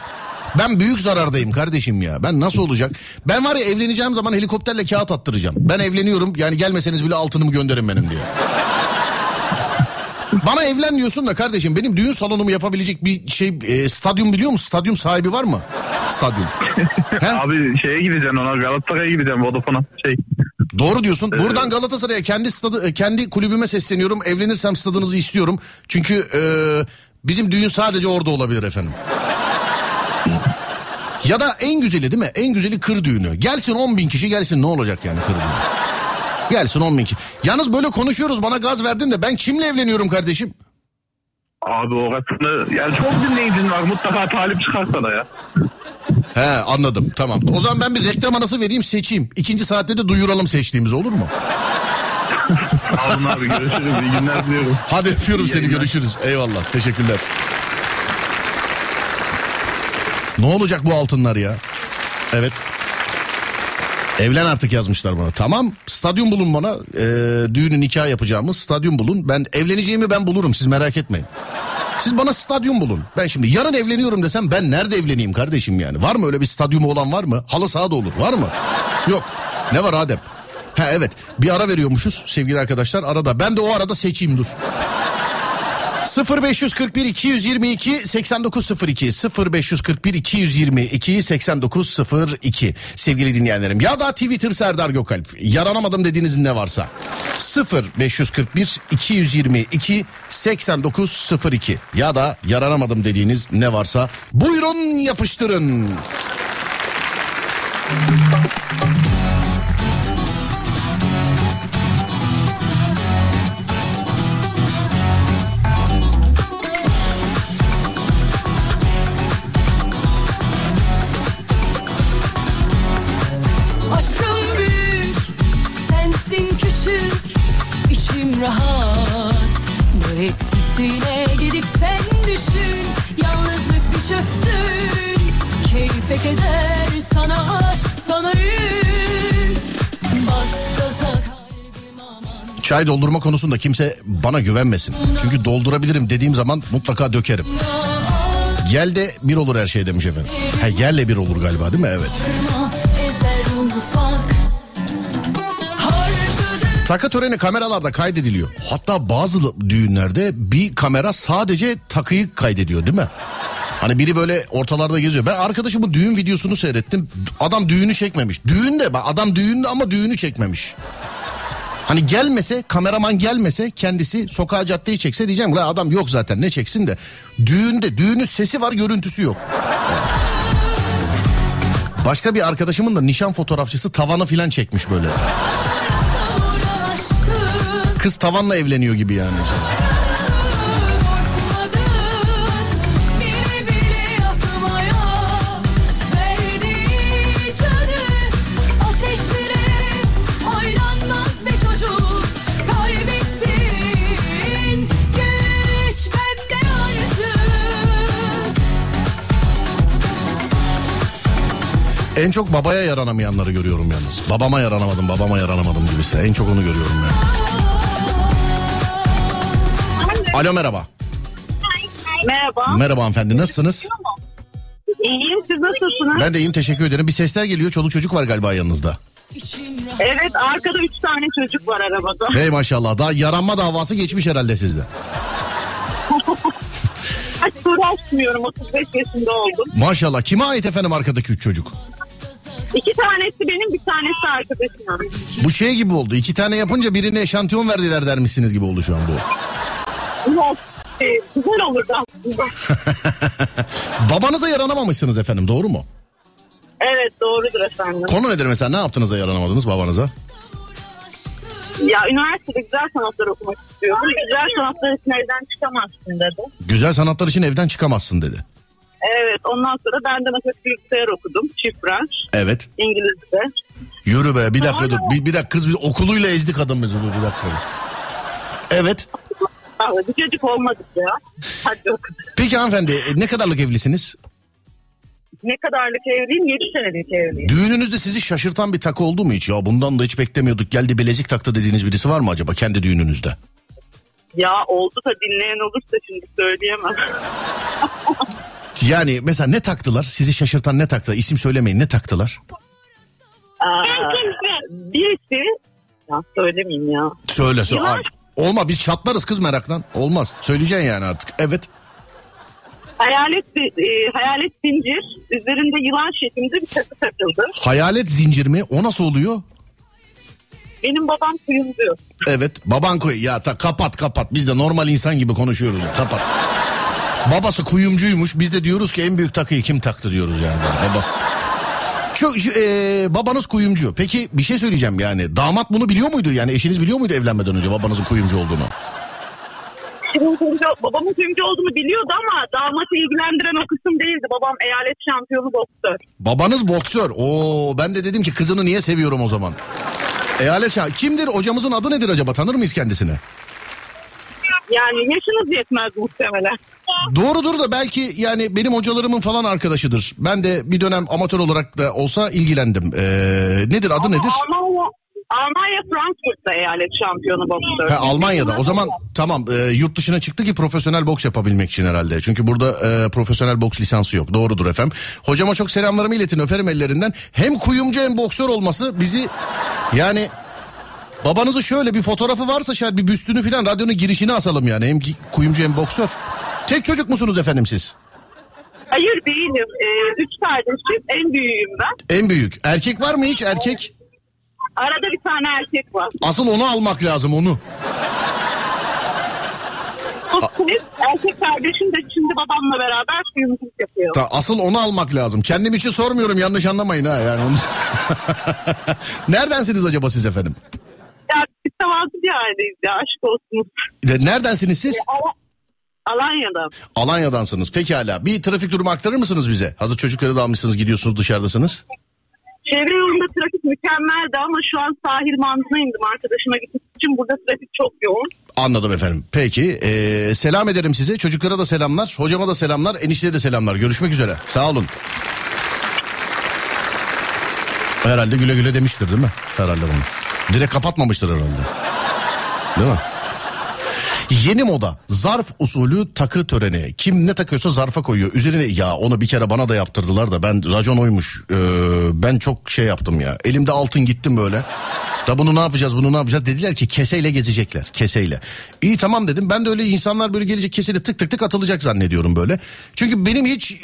Ben büyük zarardayım kardeşim ya. Ben nasıl olacak? Ben var ya evleneceğim zaman helikopterle kağıt attıracağım. Ben evleniyorum yani gelmeseniz bile altınımı gönderin benim diye. Bana evlen diyorsun da kardeşim benim düğün salonumu yapabilecek bir şey e, stadyum biliyor musun? Stadyum sahibi var mı? Stadyum. [laughs] Abi şeye gideceksin ona Galatasaray'a gideceğim Vodafone'a. Şey. Doğru diyorsun. Buradan Galatasaray'a kendi stadı, e, kendi kulübüme sesleniyorum. Evlenirsem stadınızı istiyorum. Çünkü e, bizim düğün sadece orada olabilir efendim. Ya da en güzeli değil mi? En güzeli kır düğünü. Gelsin 10 bin kişi gelsin ne olacak yani kır düğünü? Gelsin 10 bin kişi. Yalnız böyle konuşuyoruz bana gaz verdin de ben kimle evleniyorum kardeşim? Abi orasını yani çok dinleyicin var mutlaka talip çıkar sana ya. He anladım tamam. O zaman ben bir reklam arası vereyim seçeyim. İkinci saatte de duyuralım seçtiğimizi olur mu? Alın abi görüşürüz iyi günler diliyorum. Hadi öpüyorum seni yayınlar. görüşürüz. Eyvallah teşekkürler. Ne olacak bu altınlar ya? Evet. Evlen artık yazmışlar bana. Tamam stadyum bulun bana. Ee, düğünü nikah yapacağımız stadyum bulun. Ben evleneceğimi ben bulurum siz merak etmeyin. Siz bana stadyum bulun. Ben şimdi yarın evleniyorum desem ben nerede evleneyim kardeşim yani? Var mı öyle bir stadyumu olan var mı? Halı saha da olur var mı? Yok. Ne var Adem? Ha evet bir ara veriyormuşuz sevgili arkadaşlar arada. Ben de o arada seçeyim dur. 0541 222 8902 0541 222 8902 sevgili dinleyenlerim ya da Twitter Serdar Gökalp. Yaranamadım dediğiniz ne varsa. 0541 222 8902 ya da yaranamadım dediğiniz ne varsa buyurun yapıştırın. Keder, sana aşk, sana. Çay doldurma konusunda kimse bana güvenmesin. Çünkü doldurabilirim dediğim zaman mutlaka dökerim. Yelde bir olur her şey demiş efendim. Ha yerle bir olur galiba değil mi? Evet. Takı töreni kameralarda kaydediliyor. Hatta bazı düğünlerde bir kamera sadece takıyı kaydediyor değil mi? Hani biri böyle ortalarda geziyor. Ben arkadaşım bu düğün videosunu seyrettim. Adam düğünü çekmemiş. Düğünde bak adam düğünde ama düğünü çekmemiş. Hani gelmese kameraman gelmese kendisi sokağa caddeyi çekse diyeceğim la adam yok zaten ne çeksin de. Düğünde düğünün sesi var görüntüsü yok. Başka bir arkadaşımın da nişan fotoğrafçısı tavanı filan çekmiş böyle. Kız tavanla evleniyor gibi yani. En çok babaya yaranamayanları görüyorum yalnız. Babama yaranamadım, babama yaranamadım gibisi. En çok onu görüyorum yani. Alo merhaba. Merhaba. Merhaba hanımefendi nasılsınız? İyiyim siz nasılsınız? Ben de iyiyim teşekkür ederim. Bir sesler geliyor. Çoluk çocuk var galiba yanınızda. Evet arkada üç tane çocuk var arabada. Hey maşallah. Daha yaranma davası geçmiş herhalde sizde. Hiç uğraşmıyorum 35 yaşında oldum. Maşallah. Kime ait efendim arkadaki üç çocuk? İki tanesi benim bir tanesi arkadaşımın. Bu şey gibi oldu. İki tane yapınca birine eşantiyon verdiler dermişsiniz gibi oldu şu an bu. Yok. e, güzel olurdu aslında. [laughs] Babanıza yaranamamışsınız efendim doğru mu? Evet doğrudur efendim. Konu nedir mesela ne yaptınız da yaranamadınız babanıza? Ya üniversitede güzel sanatlar okumak istiyorum. Güzel sanatlar için evden çıkamazsın dedi. Güzel sanatlar için evden çıkamazsın dedi. Evet ondan sonra ben de matematik bilgisayar okudum. Çift branş. Evet. İngilizce. Yürü be bir dakika dur. Bir, bir dakika kız biz okuluyla ezdi kadın bizi dur bir dakika. Evet. Ah, bir çocuk olmadık ya. Hadi bakalım. Peki hanımefendi e, ne kadarlık evlisiniz? Ne kadarlık evliyim? 7 senelik evliyim. Düğününüzde sizi şaşırtan bir takı oldu mu hiç? Ya bundan da hiç beklemiyorduk geldi bilezik taktı dediğiniz birisi var mı acaba kendi düğününüzde? Ya oldu da dinleyen olursa şimdi söyleyemem. [laughs] Yani mesela ne taktılar? Sizi şaşırtan ne taktı? İsim söylemeyin ne taktılar? Aa, birisi... Ya söylemeyeyim ya. Söyle söyle. Yılan. Olma biz çatlarız kız meraktan. Olmaz. Söyleyeceksin yani artık. Evet. Hayalet, e, hayalet zincir. Üzerinde yılan şeklinde bir takı takıldı. Hayalet zincir mi? O nasıl oluyor? Benim babam kuyumcu. Evet. Baban koy. Ya ta, kapat kapat. Biz de normal insan gibi konuşuyoruz. Kapat. Babası kuyumcuymuş. Biz de diyoruz ki en büyük takıyı kim taktı diyoruz yani biz. Babası. Şu, şu, e, babanız kuyumcu. Peki bir şey söyleyeceğim yani. Damat bunu biliyor muydu? Yani eşiniz biliyor muydu evlenmeden önce babanızın kuyumcu olduğunu? Kuyumcu, babamın kuyumcu olduğunu biliyordu ama damatı ilgilendiren o kısım değildi. Babam eyalet şampiyonu boksör. Babanız boksör. Oo ben de dedim ki kızını niye seviyorum o zaman. Eyalet şah. Kimdir? Hocamızın adı nedir acaba? Tanır mıyız kendisini? Yani yaşınız yetmez muhtemelen. Doğrudur da belki yani benim hocalarımın falan arkadaşıdır. Ben de bir dönem amatör olarak da olsa ilgilendim. Ee, nedir adı nedir? Almanya, Almanya Frankfurt'ta eyalet şampiyonu boksör. Ha, Almanya'da. O zaman tamam e, yurt dışına çıktı ki profesyonel boks yapabilmek için herhalde. Çünkü burada e, profesyonel boks lisansı yok. Doğrudur efendim. Hocama çok selamlarımı iletin öperim ellerinden. Hem kuyumcu hem boksör olması bizi yani babanızı şöyle bir fotoğrafı varsa şayet bir büstünü falan radyonun girişine asalım yani. Hem kuyumcu hem boksör. Tek çocuk musunuz efendim siz? Hayır değilim. Ee, üç kardeşim. En büyüğüm ben. En büyük. Erkek var mı hiç erkek? Arada bir tane erkek var. Asıl onu almak lazım onu. Erkek kardeşim de şimdi babamla beraber kuyumculuk yapıyor. Ta, asıl onu almak lazım. Kendim için sormuyorum yanlış anlamayın ha yani. Onu... [laughs] Neredensiniz acaba siz efendim? Ya biz tavazı bir aileyiz ya aşk olsun. E, Neredensiniz siz? Al- Alanya'da. Alanya'dansınız. Pekala. Bir trafik durumu aktarır mısınız bize? Hazır çocukları da almışsınız gidiyorsunuz dışarıdasınız. Çevre yolunda trafik mükemmeldi ama şu an sahil mantığına indim arkadaşıma gitmek için. Burada trafik çok yoğun. Anladım efendim. Peki. ee, selam ederim size. Çocuklara da selamlar. Hocama da selamlar. Enişteye de selamlar. Görüşmek üzere. Sağ olun. Herhalde güle güle demiştir değil mi? Herhalde bunu. Direkt kapatmamıştır herhalde. Değil mi? Yeni moda zarf usulü takı töreni. Kim ne takıyorsa zarfa koyuyor. Üzerine ya onu bir kere bana da yaptırdılar da ben racon oymuş. Ee, ben çok şey yaptım ya. Elimde altın gittim böyle. Da bunu ne yapacağız bunu ne yapacağız dediler ki keseyle gezecekler keseyle. İyi tamam dedim ben de öyle insanlar böyle gelecek keseyle tık tık tık atılacak zannediyorum böyle. Çünkü benim hiç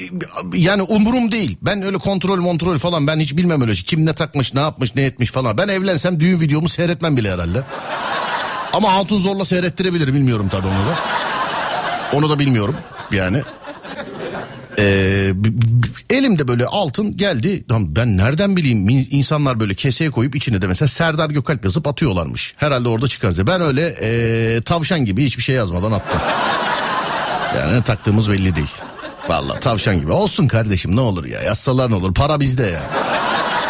yani umurum değil. Ben öyle kontrol kontrol falan ben hiç bilmem öyle şey. Kim ne takmış ne yapmış ne etmiş falan. Ben evlensem düğün videomu seyretmem bile herhalde. Ama hatun zorla seyrettirebilir bilmiyorum tabii onu da. Onu da bilmiyorum yani. Ee, elimde böyle altın geldi. Ben nereden bileyim insanlar böyle keseye koyup içine de mesela Serdar Gökalp yazıp atıyorlarmış. Herhalde orada çıkar diye. Ben öyle ee, tavşan gibi hiçbir şey yazmadan attım. Yani taktığımız belli değil. Vallahi tavşan gibi. Olsun kardeşim ne olur ya. Yazsalar ne olur. Para bizde ya.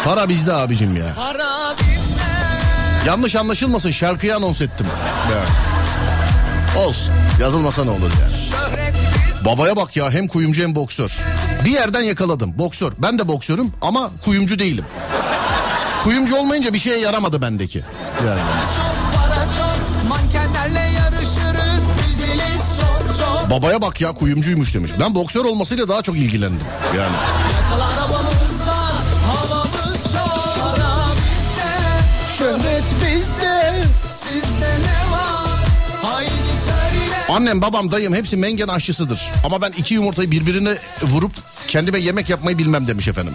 Para bizde abicim ya. Para Yanlış anlaşılmasın şarkıyı anons ettim. Ya. Olsun. Yazılmasa ne olur ya. şöhret biz Babaya bak ya hem kuyumcu hem boksör. Bir yerden yakaladım. Boksör. Ben de boksörüm ama kuyumcu değilim. Kuyumcu olmayınca bir şeye yaramadı bendeki. Yani. Babaya bak ya kuyumcuymuş demiş. Ben boksör olmasıyla daha çok ilgilendim. Yani. Annem babam dayım hepsi mengen aşçısıdır. Ama ben iki yumurtayı birbirine vurup kendime yemek yapmayı bilmem demiş efendim.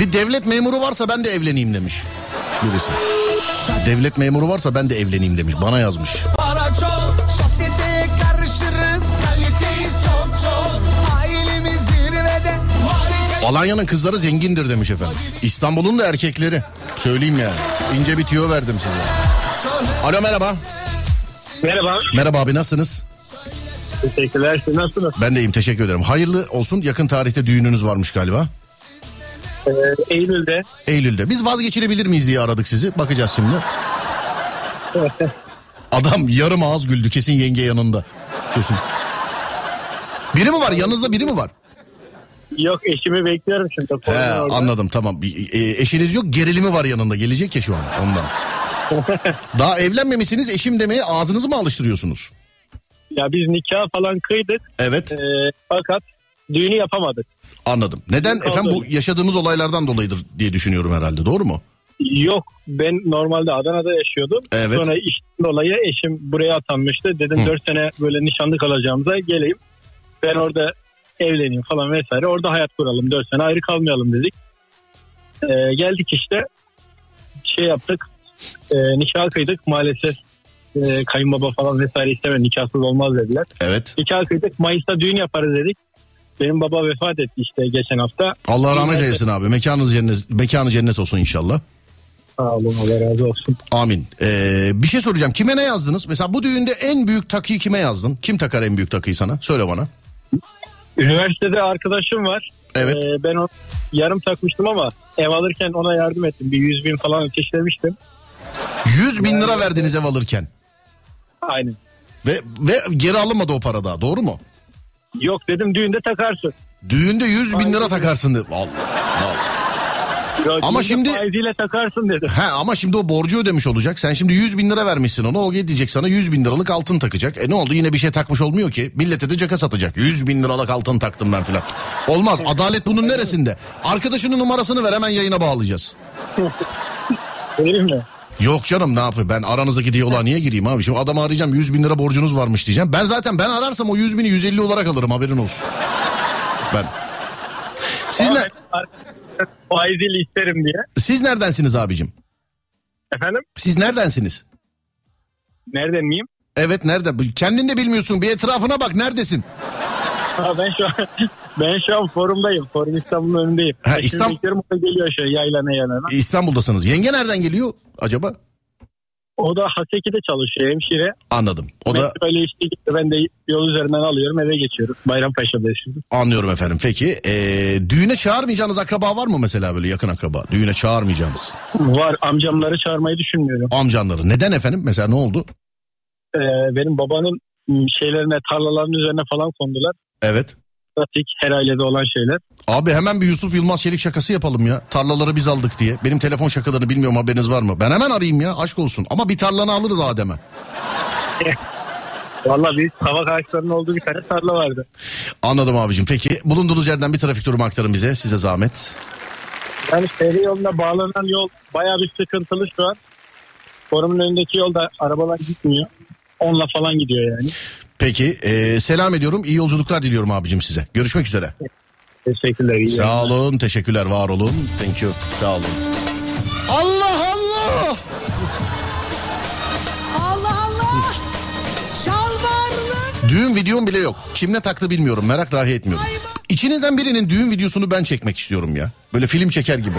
Bir devlet memuru varsa ben de evleneyim demiş birisi. Devlet memuru varsa ben de evleneyim demiş. Bana yazmış. Alanya'nın kızları zengindir demiş efendim. İstanbul'un da erkekleri. Söyleyeyim yani. İnce bir tüyo verdim size. Alo merhaba. Merhaba. Merhaba abi nasılsınız? Teşekkürler. Siz nasılsınız? Ben de iyiyim teşekkür ederim. Hayırlı olsun yakın tarihte düğününüz varmış galiba. Ee, Eylül'de. Eylül'de. Biz vazgeçilebilir miyiz diye aradık sizi. Bakacağız şimdi. Adam yarım ağız güldü kesin yenge yanında. Kesin. Biri mi var yanınızda biri mi var? Yok eşimi bekliyorum şimdi. He, orada. anladım tamam. E, eşiniz yok gerilimi var yanında gelecek ya şu an ondan. [laughs] Daha evlenmemişsiniz eşim demeye ağzınızı mı alıştırıyorsunuz? Ya biz nikah falan kıydık. Evet Ee, fakat düğünü yapamadık. anladım. Neden Kaldı. efendim bu yaşadığımız olaylardan dolayıdır diye düşünüyorum herhalde doğru mu? Yok ben normalde Adana'da yaşıyordum. Evet. Sonra işten dolayı eşim buraya atanmıştı. Dedim Hı. 4 sene böyle nişanlı kalacağımıza geleyim. Ben orada evleneyim falan vesaire. Orada hayat kuralım 4 sene ayrı kalmayalım dedik. Ee, geldik işte şey yaptık. E, nikah kıydık maalesef e, kayınbaba falan vesaire istemedi nikahsız olmaz dediler. Evet. Nikah kıydık Mayıs'ta düğün yaparız dedik. Benim baba vefat etti işte geçen hafta. Allah rahmet eylesin abi. Mekanınız cennet, mekanı cennet olsun inşallah. Sağ olun Allah razı olsun. Amin. Ee, bir şey soracağım. Kime ne yazdınız? Mesela bu düğünde en büyük takıyı kime yazdın? Kim takar en büyük takıyı sana? Söyle bana. Üniversitede arkadaşım var. Evet. Ee, ben o yarım takmıştım ama ev alırken ona yardım ettim. Bir 100 bin falan ateşlemiştim. 100 bin lira verdiniz ev alırken. Aynen. Ve, ve geri alınmadı o para daha. Doğru mu? Yok dedim düğünde takarsın. Düğünde 100 bin lira takarsın. Allah. Ama şimdi- Faiziyle takarsın dedim. He ama şimdi o borcu ödemiş olacak. Sen şimdi 100 bin lira vermişsin ona. O diyecek sana 100 bin liralık altın takacak. E ne oldu yine bir şey takmış olmuyor ki. Millete de caka satacak. 100 bin liralık altın taktım ben filan. Olmaz. Adalet bunun neresinde? Arkadaşının numarasını ver hemen yayına bağlayacağız. Vereyim mi? Yok canım ne yapayım ben aranızdaki diyaloğa niye gireyim abi? Şimdi adamı arayacağım 100 bin lira borcunuz varmış diyeceğim. Ben zaten ben ararsam o 100 bini 150 olarak alırım haberin olsun. Ben. Siz, ne, [laughs] Faiziyle isterim diye. siz neredensiniz abicim? Efendim? Siz neredensiniz? Nereden miyim? Evet nerede? Kendin de bilmiyorsun bir etrafına bak neredesin? Ha, ben şu an [laughs] ben şu an forumdayım. Forum İstanbul'un önündeyim. Ha, İstanbul- geliyor şöyle yaylana yaylana. İstanbul'dasınız. Yenge nereden geliyor acaba? O da Haseki'de çalışıyor hemşire. Anladım. O da ile işte. Ben de yol üzerinden alıyorum eve geçiyorum. Bayrampaşa'da şimdi. anlıyorum efendim. Peki ee, düğüne çağırmayacağınız akraba var mı mesela böyle yakın akraba? Düğüne çağırmayacağınız Var amcamları çağırmayı düşünmüyorum. amcanları. Neden efendim? Mesela ne oldu? Ee, benim babanın şeylerine tarlaların üzerine falan kondular. Evet. Pratik her ailede olan şeyler. Abi hemen bir Yusuf Yılmaz Çelik şakası yapalım ya. Tarlaları biz aldık diye. Benim telefon şakalarını bilmiyorum haberiniz var mı? Ben hemen arayayım ya aşk olsun. Ama bir tarlanı alırız Adem'e. [laughs] Valla bir kavak ağaçlarının olduğu bir tane tarla vardı. Anladım abicim. Peki bulunduğunuz yerden bir trafik durumu aktarın bize. Size zahmet. Yani seyri yoluna bağlanan yol bayağı bir sıkıntılı şu an. Forumun önündeki yolda arabalar gitmiyor. Onunla falan gidiyor yani. Peki ee, selam ediyorum. İyi yolculuklar diliyorum abicim size. Görüşmek üzere. Teşekkürler. iyi Sağ yayınlar. olun. Teşekkürler. Var olun. Thank you. Sağ olun. Allah Allah. Allah Allah. Şalvarlı. Düğün videom bile yok. Kim ne taktı bilmiyorum. Merak dahi etmiyorum. İçinizden birinin düğün videosunu ben çekmek istiyorum ya. Böyle film çeker gibi.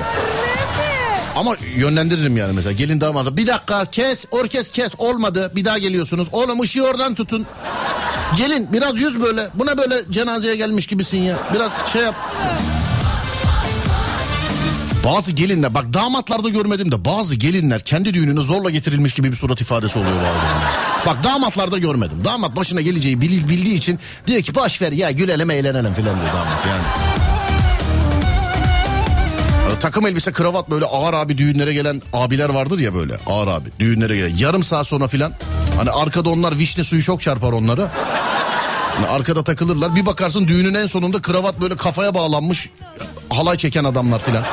Ama yönlendiririm yani mesela gelin damadı. Bir dakika kes orkes kes olmadı. Bir daha geliyorsunuz. Oğlum ışığı oradan tutun. Gelin biraz yüz böyle. Buna böyle cenazeye gelmiş gibisin ya. Biraz şey yap. Bazı gelinler bak damatlarda görmedim de bazı gelinler kendi düğününe zorla getirilmiş gibi bir surat ifadesi oluyor bazen. Bak damatlarda görmedim. Damat başına geleceği bil- bildiği için diyor ki boş ver ya gülelim eğlenelim filan diyor damat yani. Takım elbise kravat böyle ağır abi düğünlere gelen abiler vardır ya böyle ağır abi düğünlere gelen yarım saat sonra filan hani arkada onlar vişne suyu çok çarpar onları. Yani arkada takılırlar bir bakarsın düğünün en sonunda kravat böyle kafaya bağlanmış halay çeken adamlar filan.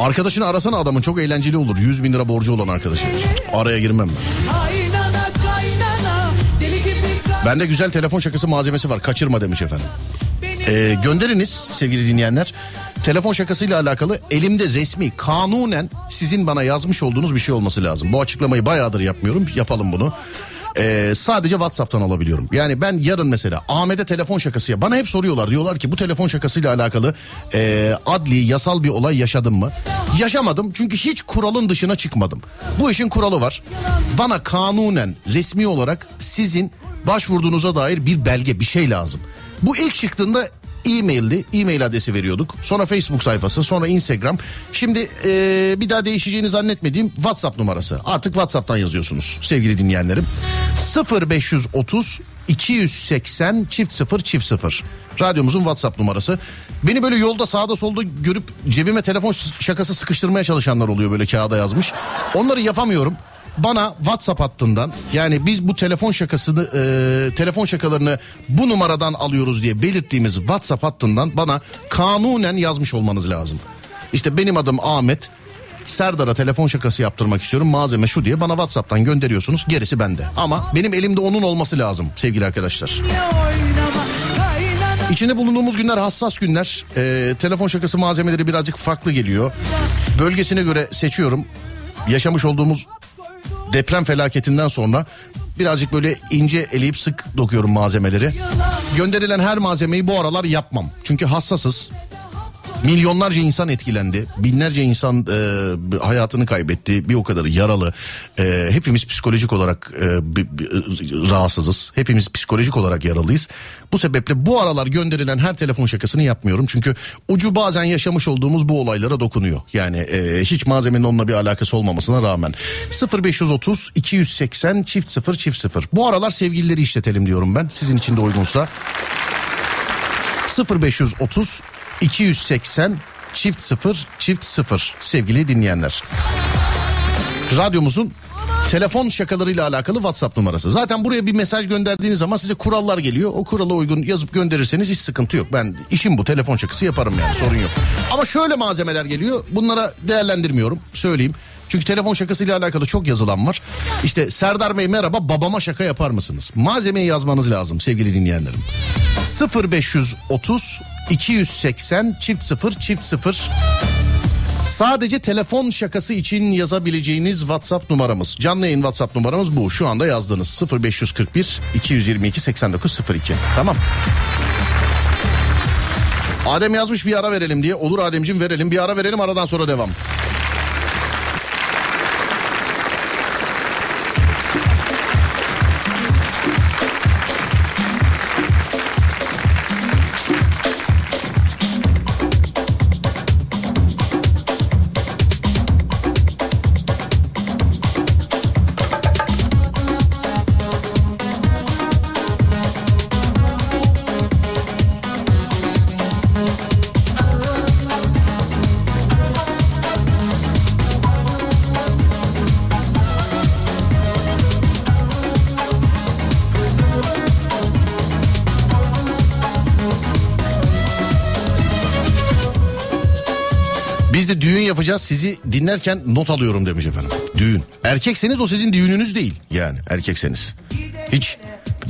Arkadaşını arasana adamın çok eğlenceli olur 100 bin lira borcu olan arkadaşı. Araya girmem ben. Bende güzel telefon şakası malzemesi var kaçırma demiş efendim. Ee, gönderiniz sevgili dinleyenler. Telefon şakasıyla alakalı elimde resmi kanunen sizin bana yazmış olduğunuz bir şey olması lazım. Bu açıklamayı bayağıdır yapmıyorum. Yapalım bunu. Ee, sadece WhatsApp'tan alabiliyorum. Yani ben yarın mesela Ahmet'e telefon şakası ya. Bana hep soruyorlar. Diyorlar ki bu telefon şakasıyla alakalı e, adli yasal bir olay yaşadın mı? Yaşamadım çünkü hiç kuralın dışına çıkmadım. Bu işin kuralı var. Bana kanunen resmi olarak sizin başvurduğunuza dair bir belge bir şey lazım. Bu ilk çıktığında e-maildi. E-mail adresi veriyorduk. Sonra Facebook sayfası, sonra Instagram. Şimdi e, bir daha değişeceğini zannetmediğim WhatsApp numarası. Artık WhatsApp'tan yazıyorsunuz sevgili dinleyenlerim. 0530 280 çift 0 çift 0. Radyomuzun WhatsApp numarası. Beni böyle yolda sağda solda görüp cebime telefon şakası sıkıştırmaya çalışanlar oluyor böyle kağıda yazmış. Onları yapamıyorum bana WhatsApp hattından yani biz bu telefon şakasını e, telefon şakalarını bu numaradan alıyoruz diye belirttiğimiz WhatsApp hattından bana kanunen yazmış olmanız lazım. İşte benim adım Ahmet. Serdar'a telefon şakası yaptırmak istiyorum. Malzeme şu diye bana WhatsApp'tan gönderiyorsunuz. Gerisi bende. Ama benim elimde onun olması lazım sevgili arkadaşlar. İçinde bulunduğumuz günler hassas günler. Ee, telefon şakası malzemeleri birazcık farklı geliyor. Bölgesine göre seçiyorum. Yaşamış olduğumuz deprem felaketinden sonra birazcık böyle ince eleyip sık dokuyorum malzemeleri. Gönderilen her malzemeyi bu aralar yapmam. Çünkü hassasız. Milyonlarca insan etkilendi. Binlerce insan e, hayatını kaybetti. Bir o kadarı yaralı. E, hepimiz psikolojik olarak e, bi- bi- rahatsızız. Hepimiz psikolojik olarak yaralıyız. Bu sebeple bu aralar gönderilen her telefon şakasını yapmıyorum. Çünkü ucu bazen yaşamış olduğumuz bu olaylara dokunuyor. Yani e, hiç malzemenin onunla bir alakası olmamasına rağmen. 0530 280 çift 0 çift 0. Bu aralar sevgilileri işletelim diyorum ben. Sizin için de uygunsa. 0530 280 çift 0 çift 0 sevgili dinleyenler. Radyomuzun telefon şakalarıyla alakalı WhatsApp numarası. Zaten buraya bir mesaj gönderdiğiniz zaman size kurallar geliyor. O kurala uygun yazıp gönderirseniz hiç sıkıntı yok. Ben işim bu telefon şakası yaparım yani sorun yok. Ama şöyle malzemeler geliyor. Bunlara değerlendirmiyorum söyleyeyim. Çünkü telefon şakasıyla alakalı çok yazılan var. İşte Serdar Bey merhaba babama şaka yapar mısınız? Malzemeyi yazmanız lazım sevgili dinleyenlerim. 0530 280 çift 0 çift 0 Sadece telefon şakası için yazabileceğiniz WhatsApp numaramız. Canlı yayın WhatsApp numaramız bu. Şu anda yazdığınız 0541 222 8902. Tamam. Adem yazmış bir ara verelim diye. Olur Ademcim verelim. Bir ara verelim aradan sonra devam. Yapacağız sizi dinlerken not alıyorum demiş efendim. Düğün. Erkekseniz o sizin düğününüz değil yani erkekseniz. Hiç.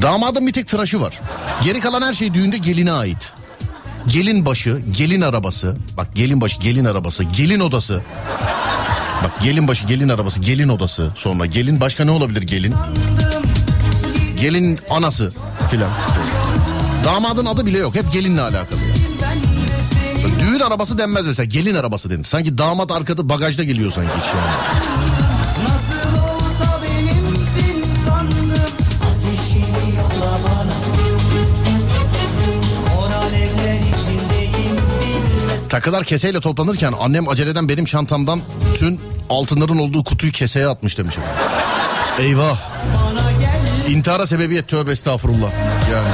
Damadın bir tek tıraşı var. Geri kalan her şey düğünde geline ait. Gelin başı, gelin arabası. Bak gelin başı, gelin arabası, gelin odası. Bak gelin başı, gelin arabası, gelin odası. Sonra gelin başka ne olabilir gelin? Gelin anası filan. Damadın adı bile yok. Hep gelinle alakalı. Arabası denmez mesela gelin arabası denir. Sanki damat arkada bagajda geliyor sanki hiç yani. Takılar keseyle toplanırken annem aceleden benim çantamdan tüm altınların olduğu kutuyu keseye atmış demiş. Eyvah. İntihara sebebiyet tövbe estağfurullah. Yani.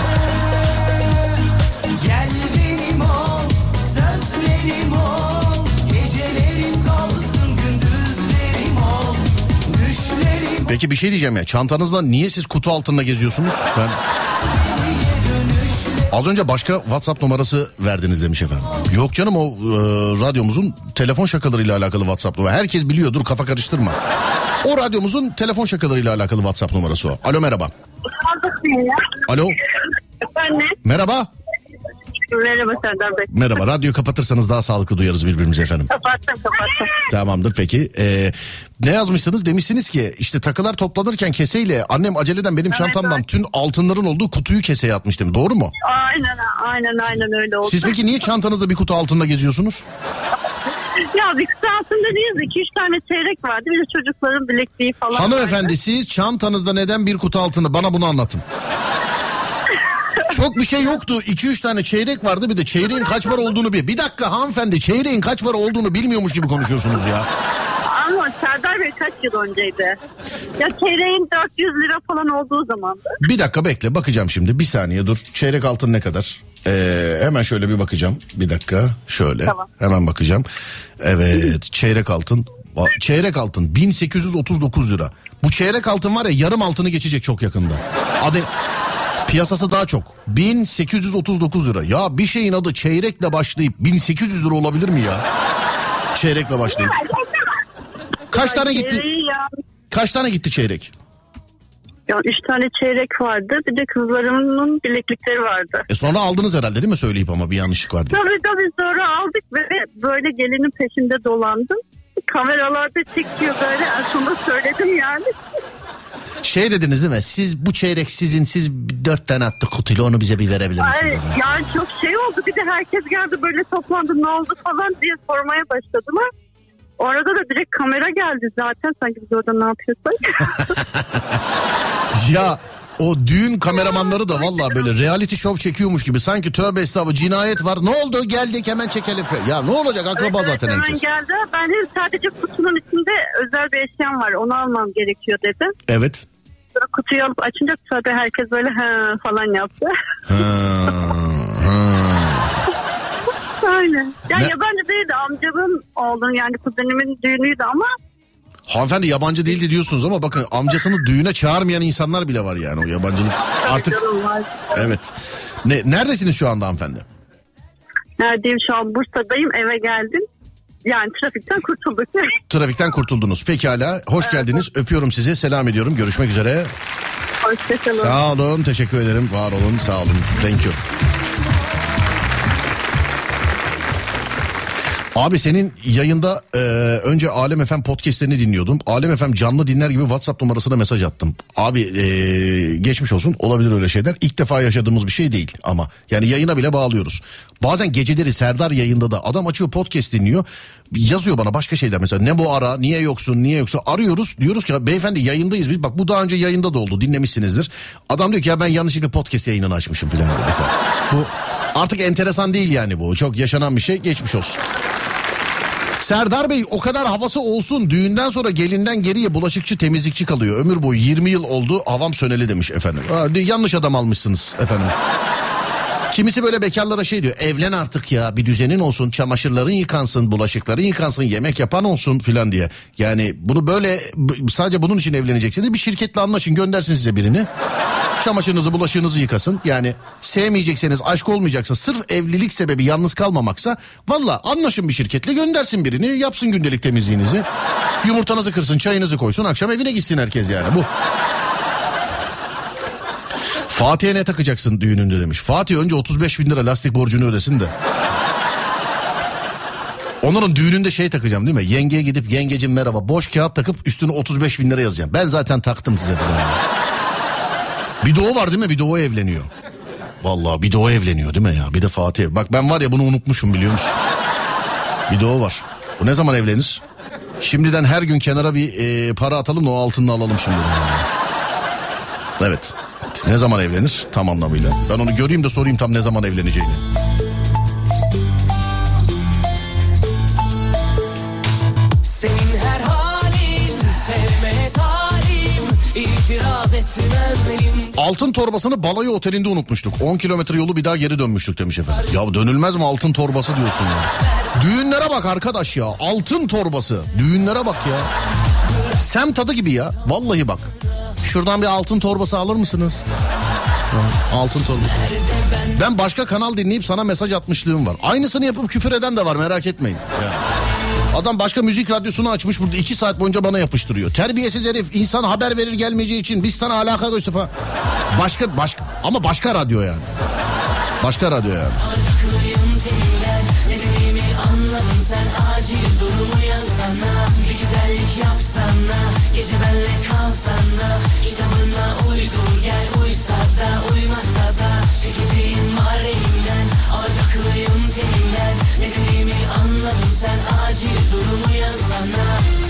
Peki bir şey diyeceğim ya çantanızla niye siz kutu altında geziyorsunuz? Ben... Az önce başka WhatsApp numarası verdiniz demiş efendim. Yok canım o e, radyomuzun telefon şakalarıyla alakalı WhatsApp numarası. Herkes biliyor dur kafa karıştırma. O radyomuzun telefon şakalarıyla alakalı WhatsApp numarası o. Alo merhaba. Alo Efendim? merhaba. Merhaba Serdar Bey. Merhaba. Radyo kapatırsanız daha sağlıklı duyarız birbirimizi efendim. Kapattım kapattım. Tamamdır peki. Ee, ne yazmışsınız? Demişsiniz ki işte takılar toplanırken keseyle annem aceleden benim şantamdan evet. tüm altınların olduğu kutuyu keseye atmış demiş. Doğru mu? Aynen aynen aynen öyle oldu. Siz peki niye çantanızda bir kutu altında geziyorsunuz? [laughs] Ya bir kısa aslında değiliz. 2 üç tane çeyrek vardı. Bir de çocukların bilekliği falan Hanımefendi vardı. siz çantanızda neden bir kutu altında? Bana bunu anlatın. Çok bir şey yoktu. 2-3 tane çeyrek vardı bir de çeyreğin kaç para olduğunu bir. Bir dakika hanımefendi çeyreğin kaç para olduğunu bilmiyormuş gibi konuşuyorsunuz ya. Ama Serdar Bey kaç yıl önceydi? Ya çeyreğin 400 lira falan olduğu zamandı. Bir dakika bekle bakacağım şimdi. Bir saniye dur. Çeyrek altın ne kadar? Ee, hemen şöyle bir bakacağım. Bir dakika. Şöyle. Tamam. Hemen bakacağım. Evet. Çeyrek altın. Çeyrek altın 1839 lira. Bu çeyrek altın var ya yarım altını geçecek çok yakında. Adı piyasası daha çok. 1839 lira. Ya bir şeyin adı çeyrekle başlayıp 1800 lira olabilir mi ya? Çeyrekle başlayıp. Kaç tane gitti? Kaç tane gitti çeyrek? Ya üç tane çeyrek vardı. Bir de kızlarımın bileklikleri vardı. E sonra aldınız herhalde değil mi söyleyip ama bir yanlışlık vardı. Tabii tabii sonra aldık ve böyle gelinin peşinde dolandım. Kameralarda çekiyor böyle en sonunda söyledim yani. Şey dediniz değil mi? Siz bu çeyrek sizin siz dört tane attı kutuyla onu bize bir verebilir Ay, misiniz? yani çok şey oldu bir de herkes geldi böyle toplandı ne oldu falan diye sormaya başladılar. Orada da direkt kamera geldi zaten sanki biz orada ne yapıyorsak. [laughs] Ya o düğün kameramanları da valla böyle reality show çekiyormuş gibi. Sanki tövbe estağfurullah cinayet var. Ne oldu geldik hemen çekelim. Ya ne olacak akraba Evet, zaten hemen herkes. geldi. Ben de sadece kutunun içinde özel bir eşyam var onu almam gerekiyor dedi. Evet. Sonra kutuyu alıp açınca tabii herkes böyle he falan yaptı. Ha, ha. [laughs] Aynen. Ya Ne? yabancı değildi amcamın oğlunun yani kuzenimin düğünüydü ama Hanımefendi yabancı değildi diyorsunuz ama bakın amcasını düğüne çağırmayan insanlar bile var yani o yabancılık. [laughs] Artık canım var. evet. Ne, neredesiniz şu anda hanımefendi? Neredeyim şu an Bursa'dayım eve geldim. Yani trafikten kurtulduk. [laughs] Trafikten kurtuldunuz. Pekala. Hoş geldiniz. Öpüyorum sizi. Selam ediyorum. Görüşmek üzere. Hoşçakalın. Sağ olun. Teşekkür ederim. Var olun. Sağ olun. Thank you. Abi senin yayında e, önce Alem FM podcastlerini dinliyordum. Alem FM canlı dinler gibi WhatsApp numarasına mesaj attım. Abi e, geçmiş olsun olabilir öyle şeyler. İlk defa yaşadığımız bir şey değil ama. Yani yayına bile bağlıyoruz. Bazen geceleri Serdar yayında da adam açıyor podcast dinliyor. Yazıyor bana başka şeyler mesela ne bu ara niye yoksun niye yoksa arıyoruz diyoruz ki beyefendi yayındayız biz bak bu daha önce yayında da oldu dinlemişsinizdir. Adam diyor ki ya ben yanlışlıkla podcast yayınını açmışım filan mesela. Bu artık enteresan değil yani bu çok yaşanan bir şey geçmiş olsun. Serdar Bey o kadar havası olsun düğünden sonra gelinden geriye bulaşıkçı temizlikçi kalıyor. Ömür boyu 20 yıl oldu havam söneli demiş efendim. Ha, yanlış adam almışsınız efendim. Kimisi böyle bekarlara şey diyor evlen artık ya bir düzenin olsun çamaşırların yıkansın bulaşıkların yıkansın yemek yapan olsun filan diye. Yani bunu böyle sadece bunun için evleneceksiniz bir şirketle anlaşın göndersin size birini. Çamaşırınızı bulaşığınızı yıkasın yani sevmeyecekseniz aşk olmayacaksa sırf evlilik sebebi yalnız kalmamaksa valla anlaşın bir şirketle göndersin birini yapsın gündelik temizliğinizi. Yumurtanızı kırsın çayınızı koysun akşam evine gitsin herkes yani bu. Fatih'e ne takacaksın düğününde demiş. Fatih önce 35 bin lira lastik borcunu ödesin de. Onların düğününde şey takacağım değil mi? Yengeye gidip yengecim merhaba boş kağıt takıp üstüne 35 bin lira yazacağım. Ben zaten taktım size. Bir o var değil mi? Bir o evleniyor. Vallahi bir o evleniyor değil mi ya? Bir de Fatih. Bak ben var ya bunu unutmuşum biliyor musun? Bir o var. Bu ne zaman evlenir? Şimdiden her gün kenara bir e, para atalım da o altını alalım şimdi. Evet. Ne zaman evlenir tam anlamıyla? Ben onu göreyim de sorayım tam ne zaman evleneceğini. Senin her halin sevmeye talim İtiraz etmem benim Altın torbasını balayı otelinde unutmuştuk. 10 kilometre yolu bir daha geri dönmüştük demiş efendim. Ya dönülmez mi altın torbası diyorsun ya. Düğünlere bak arkadaş ya. Altın torbası. Düğünlere bak ya. Sem tadı gibi ya. Vallahi bak. Şuradan bir altın torbası alır mısınız? Altın torbası. Ben başka kanal dinleyip sana mesaj atmışlığım var. Aynısını yapıp küfür eden de var merak etmeyin. Adam başka müzik radyosunu açmış burada iki saat boyunca bana yapıştırıyor. Terbiyesiz herif insan haber verir gelmeyeceği için biz sana alaka göster falan. Başka, başka ama başka radyo yani. Başka radyo yani. acil durumu yazsana Bir güzellik yapsana Gece benle kalsan da Kitabına uydur gel Uysa da uymasa da. Çekeceğim var elimden Alacaklıyım telinden. Ne dediğimi anladın sen Acil durumu yazana.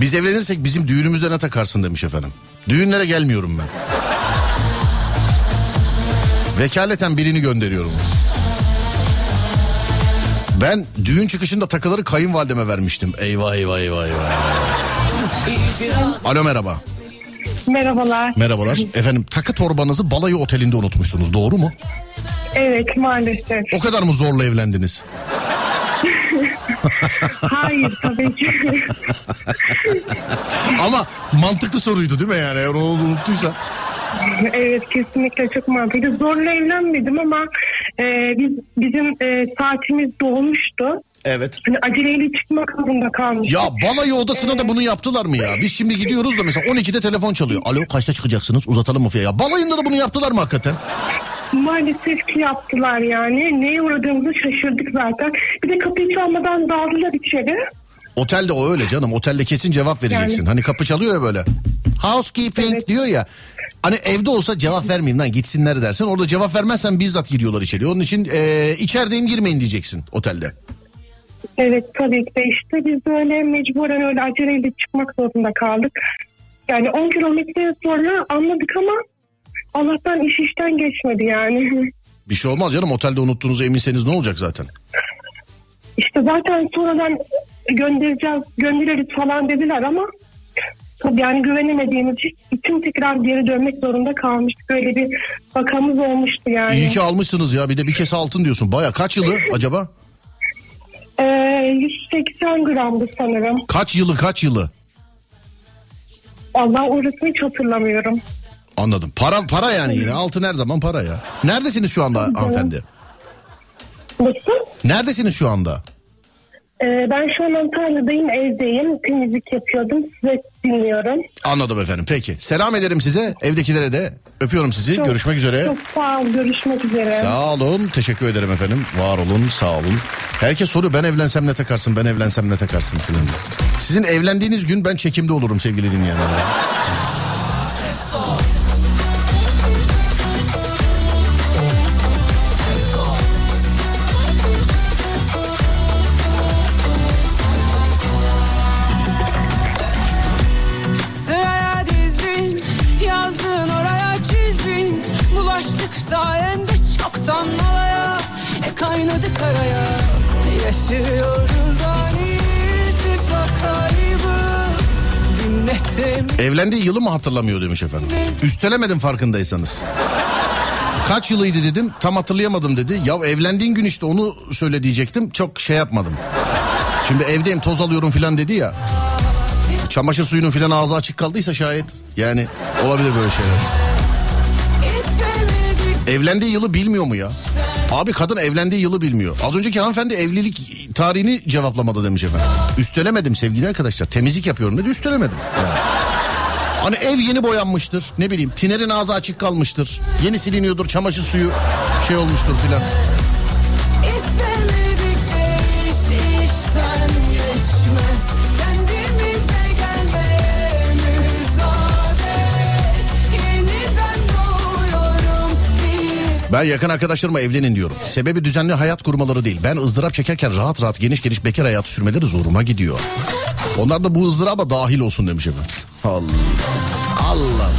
Biz evlenirsek bizim düğünümüzde ne takarsın demiş efendim. Düğünlere gelmiyorum ben. Vekaleten birini gönderiyorum. Ben düğün çıkışında takıları kayınvalideme vermiştim. Eyvah eyvah eyvah eyvah. Alo merhaba. Merhabalar. Merhabalar. Efendim takı torbanızı balayı otelinde unutmuşsunuz doğru mu? Evet maalesef. O kadar mı zorla evlendiniz? Hayır tabii ki. [laughs] Ama mantıklı soruydu değil mi yani onu unuttuysan? evet kesinlikle çok mantıklı. Zorla evlenmedim ama e, biz bizim e, saatimiz dolmuştu. Evet. Hani aceleyle çıkmak zorunda kalmıştık. Ya balayı odasına da bunu yaptılar mı ya? Biz şimdi gidiyoruz da mesela 12'de telefon çalıyor. Alo kaçta çıkacaksınız uzatalım mı? Ya balayında da bunu yaptılar mı hakikaten? Maalesef ki yaptılar yani. Neye uğradığımızı şaşırdık zaten. Bir de kapıyı çalmadan daldılar içeri. Otelde o öyle canım. Otelde kesin cevap vereceksin. Yani. Hani kapı çalıyor ya böyle. Housekeeping diyor ya. Hani evde olsa cevap vermeyeyim lan gitsinler dersin. Orada cevap vermezsen bizzat giriyorlar içeri. Onun için e, içerideyim girmeyin diyeceksin otelde. Evet tabii ki de işte biz böyle mecburen öyle aceleyle çıkmak zorunda kaldık. Yani 10 kilometre sonra anladık ama Allah'tan iş işten geçmedi yani. Bir şey olmaz canım otelde unuttuğunuzu eminseniz ne olacak zaten? İşte zaten sonradan göndereceğiz, göndeririz falan dediler ama tabii yani güvenemediğimiz için tekrar geri dönmek zorunda kalmıştık. Böyle bir vakamız olmuştu yani. İyi ki almışsınız ya bir de bir kese altın diyorsun. Baya kaç yılı [laughs] acaba? Ee, 180 gramdı sanırım. Kaç yılı kaç yılı? Allah orasını hiç hatırlamıyorum. Anladım. Para para yani yine altın her zaman para ya. Neredesiniz şu anda hanımefendi? Nasıl? Neredesiniz şu anda? Ee, ben şu an Antalya'dayım, evdeyim. Temizlik yapıyordum. Size dinliyorum. Anladım efendim. Peki. Selam ederim size. Evdekilere de öpüyorum sizi. Çok- Görüşmek üzere. Çok sağ ol. Görüşmek üzere. Sağ olun. Teşekkür ederim efendim. Var olun. Sağ olun. Herkes soruyor ben evlensem ne takarsın? Ben evlensem ne takarsın filan. Sizin evlendiğiniz gün ben çekimde olurum sevgili dinleyenler. Evlendiği yılı mı hatırlamıyor demiş efendim. Üstelemedim farkındaysanız. Kaç yılıydı dedim tam hatırlayamadım dedi. Ya evlendiğin gün işte onu söyle diyecektim çok şey yapmadım. Şimdi evdeyim toz alıyorum filan dedi ya. Çamaşır suyunun filan ağzı açık kaldıysa şayet. Yani olabilir böyle şeyler. Evlendiği yılı bilmiyor mu ya? Abi kadın evlendiği yılı bilmiyor. Az önceki hanımefendi evlilik tarihini cevaplamadı demiş efendim. Üstelemedim sevgili arkadaşlar. Temizlik yapıyorum dedi üstelemedim. Yani. Hani ev yeni boyanmıştır. Ne bileyim tinerin ağzı açık kalmıştır. Yeni siliniyordur çamaşır suyu şey olmuştur filan. Ben yakın arkadaşlarıma evlenin diyorum. Sebebi düzenli hayat kurmaları değil. Ben ızdırap çekerken rahat rahat geniş geniş bekar hayatı sürmeleri zoruma gidiyor. Onlar da bu ızdıraba dahil olsun demiş efendim. Allah. Allah.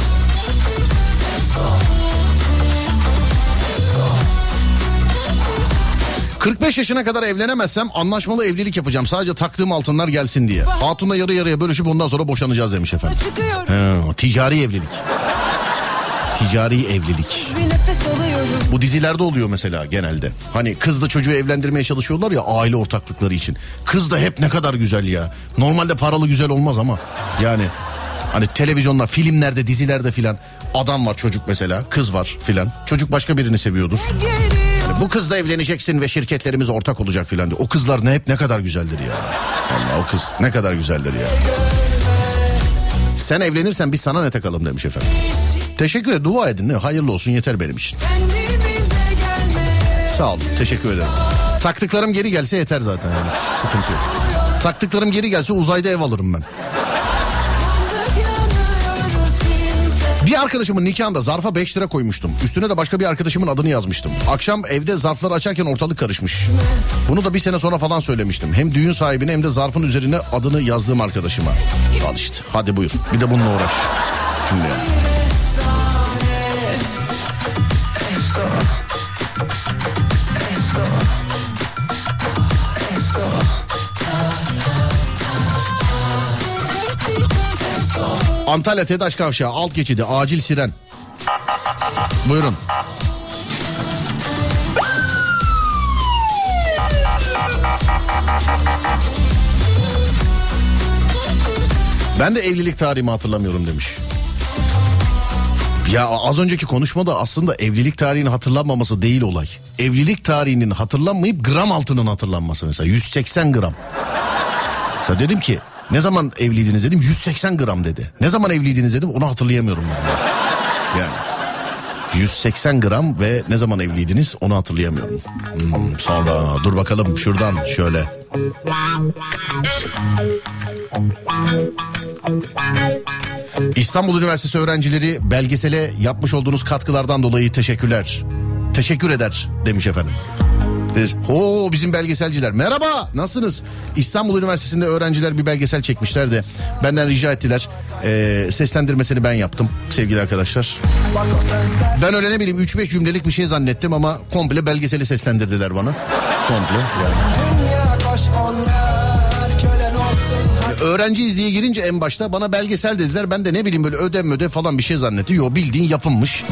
...45 yaşına kadar evlenemezsem anlaşmalı evlilik yapacağım. Sadece taktığım altınlar gelsin diye. Hatunla yarı yarıya bölüşüp ondan sonra boşanacağız demiş efendim. He, ticari evlilik. Ticari evlilik. Bu dizilerde oluyor mesela genelde. Hani kızla çocuğu evlendirmeye çalışıyorlar ya aile ortaklıkları için. Kız da hep ne kadar güzel ya. Normalde paralı güzel olmaz ama. Yani hani televizyonda, filmlerde, dizilerde filan adam var çocuk mesela, kız var filan. Çocuk başka birini seviyordur. Hani bu kızla evleneceksin ve şirketlerimiz ortak olacak filan diyor. O kızlar ne hep ne kadar güzeldir ya. Allah o kız ne kadar güzeldir ya. Sen evlenirsen biz sana ne takalım demiş efendim. Teşekkür ederim. Dua edin. Hayırlı olsun yeter benim için. Sağ olun. Teşekkür ederim. Taktıklarım geri gelse yeter zaten yani. Sıkıntı yok. Taktıklarım geri gelse uzayda ev alırım ben. Bir arkadaşımın nikahında zarfa 5 lira koymuştum. Üstüne de başka bir arkadaşımın adını yazmıştım. Akşam evde zarfları açarken ortalık karışmış. Bunu da bir sene sonra falan söylemiştim. Hem düğün sahibine hem de zarfın üzerine adını yazdığım arkadaşıma. Al işte hadi buyur bir de bununla uğraş. Şimdi ya. Antalya TEDAŞ Kavşağı alt geçidi acil siren. Buyurun. Ben de evlilik tarihimi hatırlamıyorum demiş. Ya az önceki konuşmada aslında evlilik tarihini hatırlanmaması değil olay. Evlilik tarihinin hatırlanmayıp gram altının hatırlanması mesela 180 gram. Mesela dedim ki ne zaman evliydiniz dedim 180 gram dedi. Ne zaman evliydiniz dedim onu hatırlayamıyorum yani. Yani 180 gram ve ne zaman evliydiniz onu hatırlayamıyorum. Hmm, sonra dur bakalım şuradan şöyle. İstanbul Üniversitesi öğrencileri belgesele yapmış olduğunuz katkılardan dolayı teşekkürler. Teşekkür eder demiş efendim. Oo bizim belgeselciler. Merhaba nasılsınız? İstanbul Üniversitesi'nde öğrenciler bir belgesel çekmişler de benden rica ettiler. Ee, seslendirmesini ben yaptım sevgili arkadaşlar. Ben öyle ne bileyim 3-5 cümlelik bir şey zannettim ama komple belgeseli seslendirdiler bana. Komple yani. Öğrenciyiz diye girince en başta bana belgesel dediler. Ben de ne bileyim böyle ödev ödev falan bir şey zannettim. Yo bildiğin yapılmış.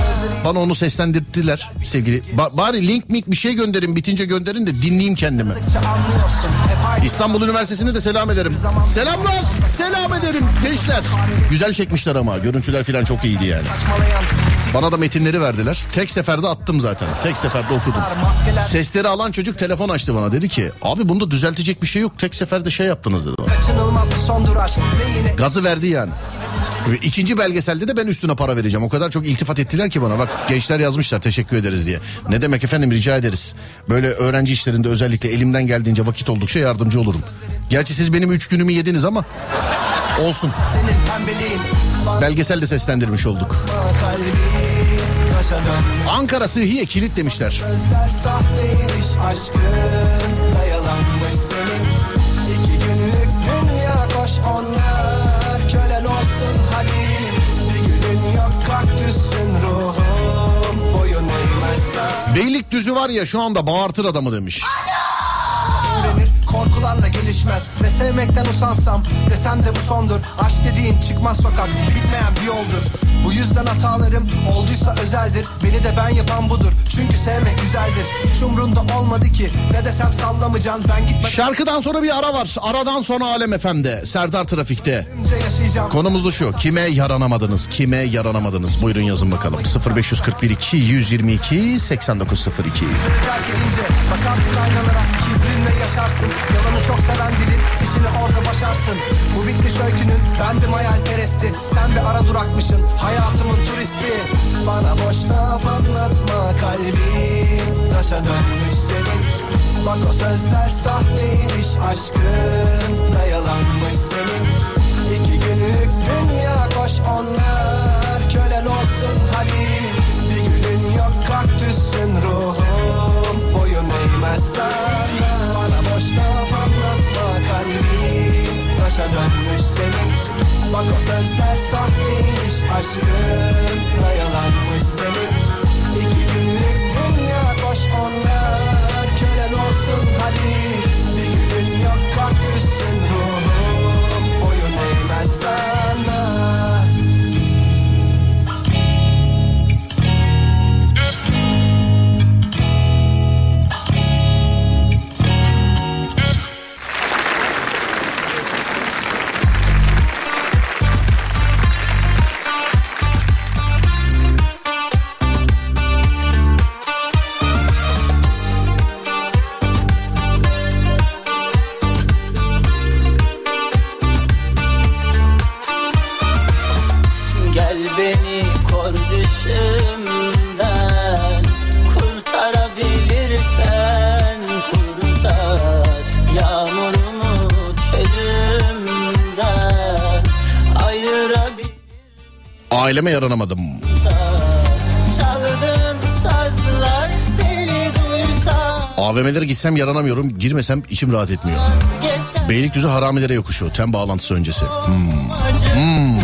Bana onu seslendirdiler sevgili. Ba- bari link mik bir şey gönderin bitince gönderin de dinleyeyim kendimi. İstanbul Üniversitesi'ne de selam ederim. Selamlar. Selam ederim gençler. Güzel çekmişler ama görüntüler falan çok iyiydi yani. Bana da metinleri verdiler. Tek seferde attım zaten. Tek seferde okudum. Sesleri alan çocuk telefon açtı bana. Dedi ki abi bunda düzeltecek bir şey yok. Tek seferde şey yaptınız dedi. bana. Gazı verdi yani. Ve ikinci belgeselde de ben üstüne para vereceğim. O kadar çok iltifat ettiler ki bana. Bak gençler yazmışlar teşekkür ederiz diye. Ne demek efendim rica ederiz. Böyle öğrenci işlerinde özellikle elimden geldiğince vakit oldukça yardımcı olurum. Gerçi siz benim üç günümü yediniz ama olsun. Belgesel de seslendirmiş olduk. Ankara Sıhhiye kilit demişler. Eğmezsen Beylikdüzü var ya şu anda bağırtır adamı demiş. öğrenir korkularla gelişmez Ve sevmekten usansam desem de bu sondur Aşk dediğin çıkmaz sokak bitmeyen bir yoldur Bu yüzden hatalarım olduysa özeldir Beni de ben yapan budur çünkü sevmek güzeldir Hiç umrunda olmadı ki ne desem sallamacan Ben gitmeden Şarkıdan sonra bir ara var. Aradan sonra Alem FM'de. Serdar Trafik'te. Konumuz da şu. Kime yaranamadınız? Kime yaranamadınız? Buyurun yazın bakalım. 0541 2 122 8902. Terk edince bakarsın aynalara Kibrinle yaşarsın. Yalanı çok seven dilin işini orada başarsın. Bu bitmiş öykünün bendim hayalperesti Sen bir ara durakmışın hayatımın turisti. Bana boş laf anlatma kalbim. Taşa dönmüş senin. Bak o sözler sahteymiş aşkın. Da yalanmış senin. İki günlük dünya koş onlar. Kölen olsun hadi. Bir günün yok kaktüsün ruhum. Boyun eğmez dönmüş senin Bak o sözler sahteymiş aşkın. Da yalanmış senin İki günlük dünya koş onlar. Kölen olsun hadi. Bir günün yok kaktüsün ruhum. Boyun eğmez sana Aileme yaranamadım. AVM'lere gitsem yaranamıyorum. Girmesem içim rahat etmiyor. Beylikdüzü haramilere yokuşu. Tem bağlantısı öncesi. Hmm. Hmm.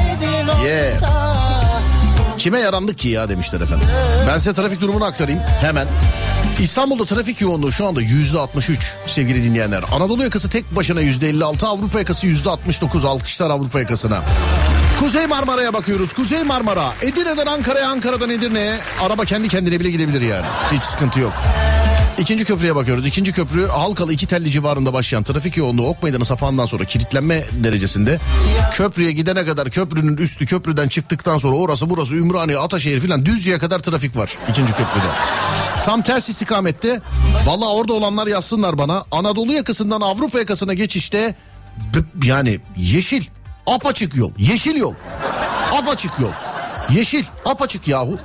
Yeah. Kime yarandık ki ya demişler efendim. Ben size trafik durumunu aktarayım hemen. İstanbul'da trafik yoğunluğu şu anda yüzde 63 sevgili dinleyenler. Anadolu yakası tek başına yüzde 56, Avrupa yakası yüzde 69. Alkışlar Avrupa yakasına. Kuzey Marmara'ya bakıyoruz. Kuzey Marmara. Edirne'den Ankara'ya, Ankara'dan Edirne'ye. Araba kendi kendine bile gidebilir yani. Hiç sıkıntı yok. İkinci köprüye bakıyoruz. İkinci köprü Halkalı iki telli civarında başlayan trafik yoğunluğu Ok Meydanı sapağından sonra kilitlenme derecesinde. Köprüye gidene kadar köprünün üstü köprüden çıktıktan sonra orası burası Ümraniye, Ataşehir filan Düzce'ye kadar trafik var ikinci köprüde. Tam ters istikamette. Valla orada olanlar yazsınlar bana. Anadolu yakasından Avrupa yakasına geçişte yani yeşil apaçık yol. Yeşil yol. Apaçık yol. Yeşil apaçık yahu.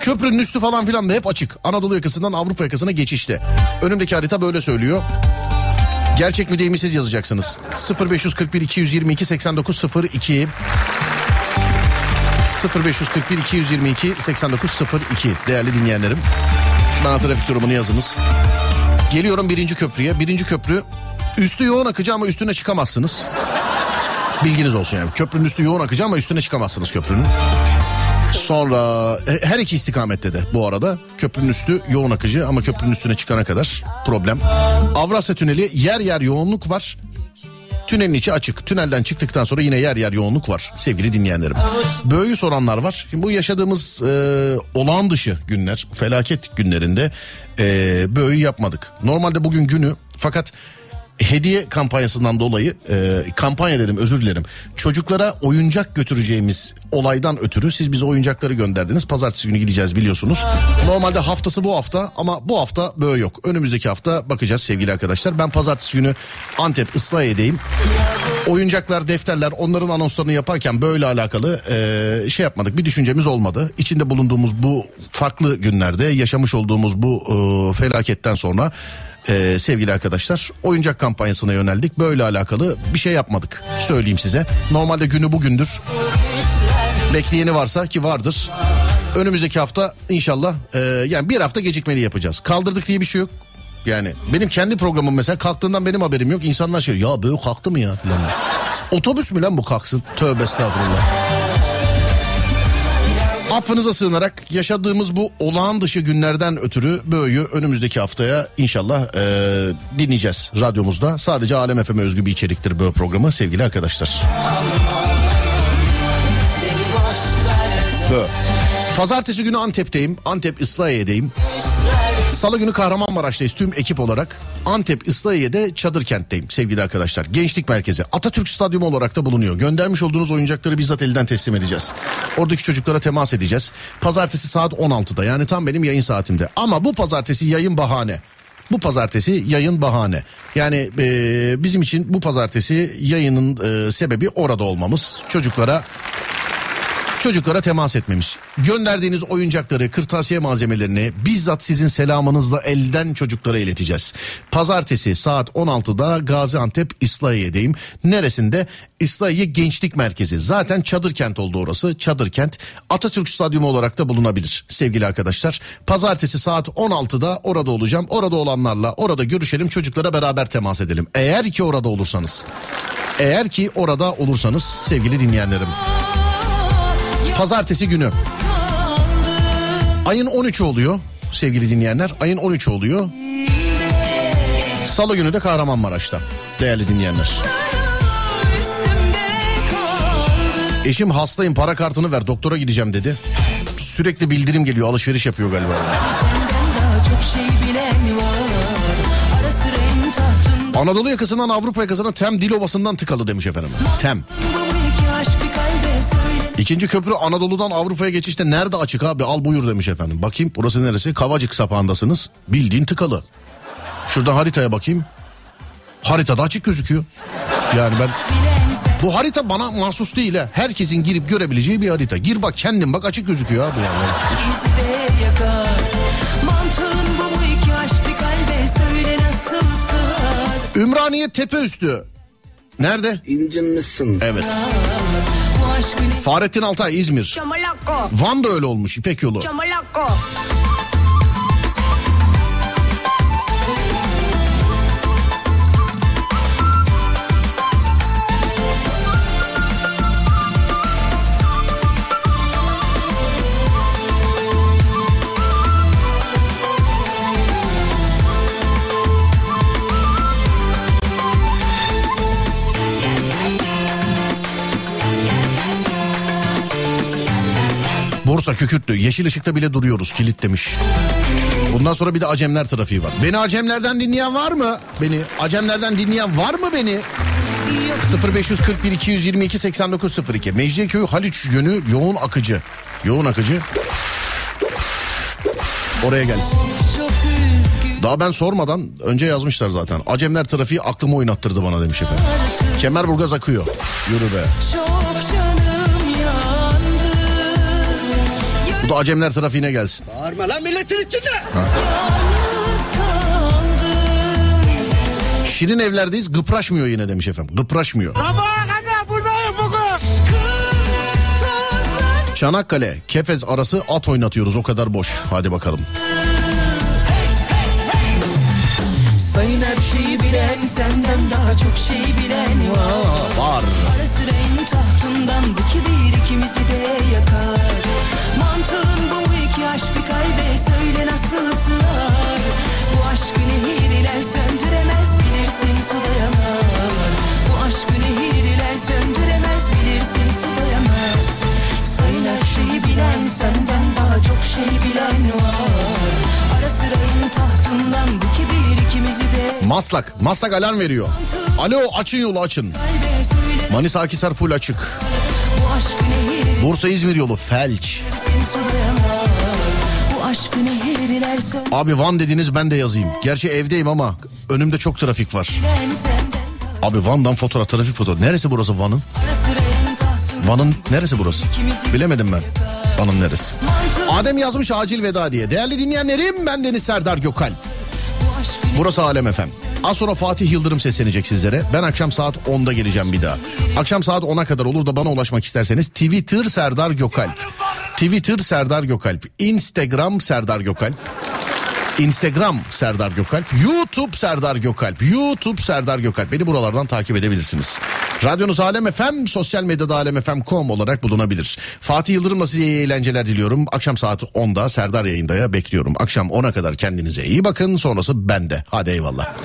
Köprünün üstü falan filan da hep açık. Anadolu yakasından Avrupa yakasına geçişte. Önümdeki harita böyle söylüyor. Gerçek mi değil mi siz yazacaksınız. 0541 222 8902 0541 222 8902 değerli dinleyenlerim. Bana trafik durumunu yazınız. Geliyorum birinci köprüye. Birinci köprü üstü yoğun akıcı ama üstüne çıkamazsınız. Bilginiz olsun yani. Köprünün üstü yoğun akıcı ama üstüne çıkamazsınız köprünün. Sonra e, her iki istikamette de bu arada köprünün üstü yoğun akıcı ama köprünün üstüne çıkana kadar problem. Avrasya Tüneli yer yer yoğunluk var. Tünelin içi açık. Tünelden çıktıktan sonra yine yer yer yoğunluk var sevgili dinleyenlerim. Böğü soranlar var. Şimdi bu yaşadığımız e, olağan dışı günler, felaket günlerinde e, böğü yapmadık. Normalde bugün günü fakat hediye kampanyasından dolayı e, kampanya dedim özür dilerim. Çocuklara oyuncak götüreceğimiz olaydan ötürü siz bize oyuncakları gönderdiniz. Pazartesi günü gideceğiz biliyorsunuz. Normalde haftası bu hafta ama bu hafta böyle yok. Önümüzdeki hafta bakacağız sevgili arkadaşlar. Ben pazartesi günü Antep Islahiye'deyim. Oyuncaklar, defterler onların anonslarını yaparken böyle alakalı e, şey yapmadık. Bir düşüncemiz olmadı. İçinde bulunduğumuz bu farklı günlerde yaşamış olduğumuz bu e, felaketten sonra e, sevgili arkadaşlar oyuncak kampanyasına yöneldik. Böyle alakalı bir şey yapmadık söyleyeyim size. Normalde günü bugündür. Bekleyeni varsa ki vardır. Önümüzdeki hafta inşallah e, yani bir hafta gecikmeli yapacağız. Kaldırdık diye bir şey yok. Yani benim kendi programım mesela kalktığından benim haberim yok. İnsanlar şey ya böyle kalktı mı ya. Otobüs mü lan bu kalksın? Tövbe estağfurullah. Affınıza sığınarak yaşadığımız bu olağan dışı günlerden ötürü Böğü'yü önümüzdeki haftaya inşallah e, dinleyeceğiz radyomuzda. Sadece Alem FM'e özgü bir içeriktir Böğü programı sevgili arkadaşlar. Böğü. Pazartesi günü Antep'teyim. Antep Islahiye'deyim. Salı günü Kahramanmaraş'tayız tüm ekip olarak. Antep Islahiye'de Çadır Kent'teyim sevgili arkadaşlar. Gençlik Merkezi Atatürk Stadyumu olarak da bulunuyor. Göndermiş olduğunuz oyuncakları bizzat elden teslim edeceğiz. Oradaki çocuklara temas edeceğiz. Pazartesi saat 16'da yani tam benim yayın saatimde. Ama bu pazartesi yayın bahane. Bu pazartesi yayın bahane. Yani e, bizim için bu pazartesi yayının e, sebebi orada olmamız. Çocuklara çocuklara temas etmemiş. Gönderdiğiniz oyuncakları, kırtasiye malzemelerini bizzat sizin selamınızla elden çocuklara ileteceğiz. Pazartesi saat 16'da Gaziantep İslahiye'deyim. Neresinde? İslahiye Gençlik Merkezi. Zaten çadır kent oldu orası. Çadır kent. Atatürk Stadyumu olarak da bulunabilir sevgili arkadaşlar. Pazartesi saat 16'da orada olacağım. Orada olanlarla orada görüşelim. Çocuklara beraber temas edelim. Eğer ki orada olursanız. Eğer ki orada olursanız sevgili dinleyenlerim. Pazartesi günü. Ayın 13'ü oluyor sevgili dinleyenler. Ayın 13'ü oluyor. Salı günü de Kahramanmaraş'ta değerli dinleyenler. Eşim hastayım para kartını ver doktora gideceğim dedi. Sürekli bildirim geliyor alışveriş yapıyor galiba. Anadolu yakasından Avrupa yakasına Tem Dilovası'ndan tıkalı demiş efendim. Tem. İkinci köprü Anadolu'dan Avrupa'ya geçişte nerede açık abi al buyur demiş efendim. Bakayım burası neresi? Kavacık sapağındasınız. Bildiğin tıkalı. Şuradan haritaya bakayım. Haritada açık gözüküyor. Yani ben bu harita bana mahsus değil ha. Herkesin girip görebileceği bir harita. Gir bak kendin bak açık gözüküyor abi yani. Sığar Ümraniye tepe üstü. Nerede? İncinmişsin. Evet. Ne Fahrettin Altay İzmir. Van da öyle olmuş İpek yolu. Bursa Kükürtlü yeşil ışıkta bile duruyoruz kilitlemiş. Bundan sonra bir de Acemler trafiği var. Beni Acemlerden dinleyen var mı? Beni Acemlerden dinleyen var mı beni? 0541 222 8902 Mecidiyeköy Haliç yönü yoğun akıcı. Yoğun akıcı. Oraya gelsin. Daha ben sormadan önce yazmışlar zaten. Acemler trafiği aklımı oynattırdı bana demiş efendim. Kemerburgaz akıyor. Yürü be. Çok Bu da Acemler trafiğine gelsin. Bağırma lan milletin içinde. Şirin evlerdeyiz gıpraşmıyor yine demiş efendim. Gıpraşmıyor. Çanakkale, Kefez arası at oynatıyoruz o kadar boş. Hadi bakalım. Sayın her şeyi bilen senden daha çok şey bilen var Var. Tahtından bu kibir ikimizi de yakar. Mantığın bu iki aşk bir kalbe söyle nasıl sığar? Bu aşkı nehirler söndüremez bilirsin su dayanar Bu aşkı nehirler söndüremez bilirsin su dayanar Sayın her şeyi bilen senden daha çok şey bilen var Ara sıra en tahtından bu kibir ikimizi de Maslak. Maslak alarm veriyor. Alo açın yolu açın. Manisa Akisar full açık. Bursa İzmir yolu felç. Abi Van dediniz ben de yazayım. Gerçi evdeyim ama önümde çok trafik var. Abi Van'dan fotoğraf trafik fotoğraf. Neresi burası Van'ın? Van'ın neresi burası? Bilemedim ben. Van'ın neresi? Adem yazmış acil veda diye. Değerli dinleyenlerim ben Deniz Serdar aşkı Burası Alem FM. Az sonra Fatih Yıldırım seslenecek sizlere. Ben akşam saat 10'da geleceğim bir daha. Akşam saat 10'a kadar olur da bana ulaşmak isterseniz Twitter Serdar Gökalp. Twitter Serdar Gökalp. Instagram Serdar Gökalp. Instagram Serdar Gökalp. YouTube Serdar Gökalp. YouTube Serdar Gökalp. Beni buralardan takip edebilirsiniz. Radyonuz Alem FM, sosyal medyada alemfm.com olarak bulunabilir. Fatih Yıldırım'la size iyi eğlenceler diliyorum. Akşam saat 10'da Serdar yayındaya bekliyorum. Akşam 10'a kadar kendinize iyi bakın. Sonrası bende. Hadi eyvallah.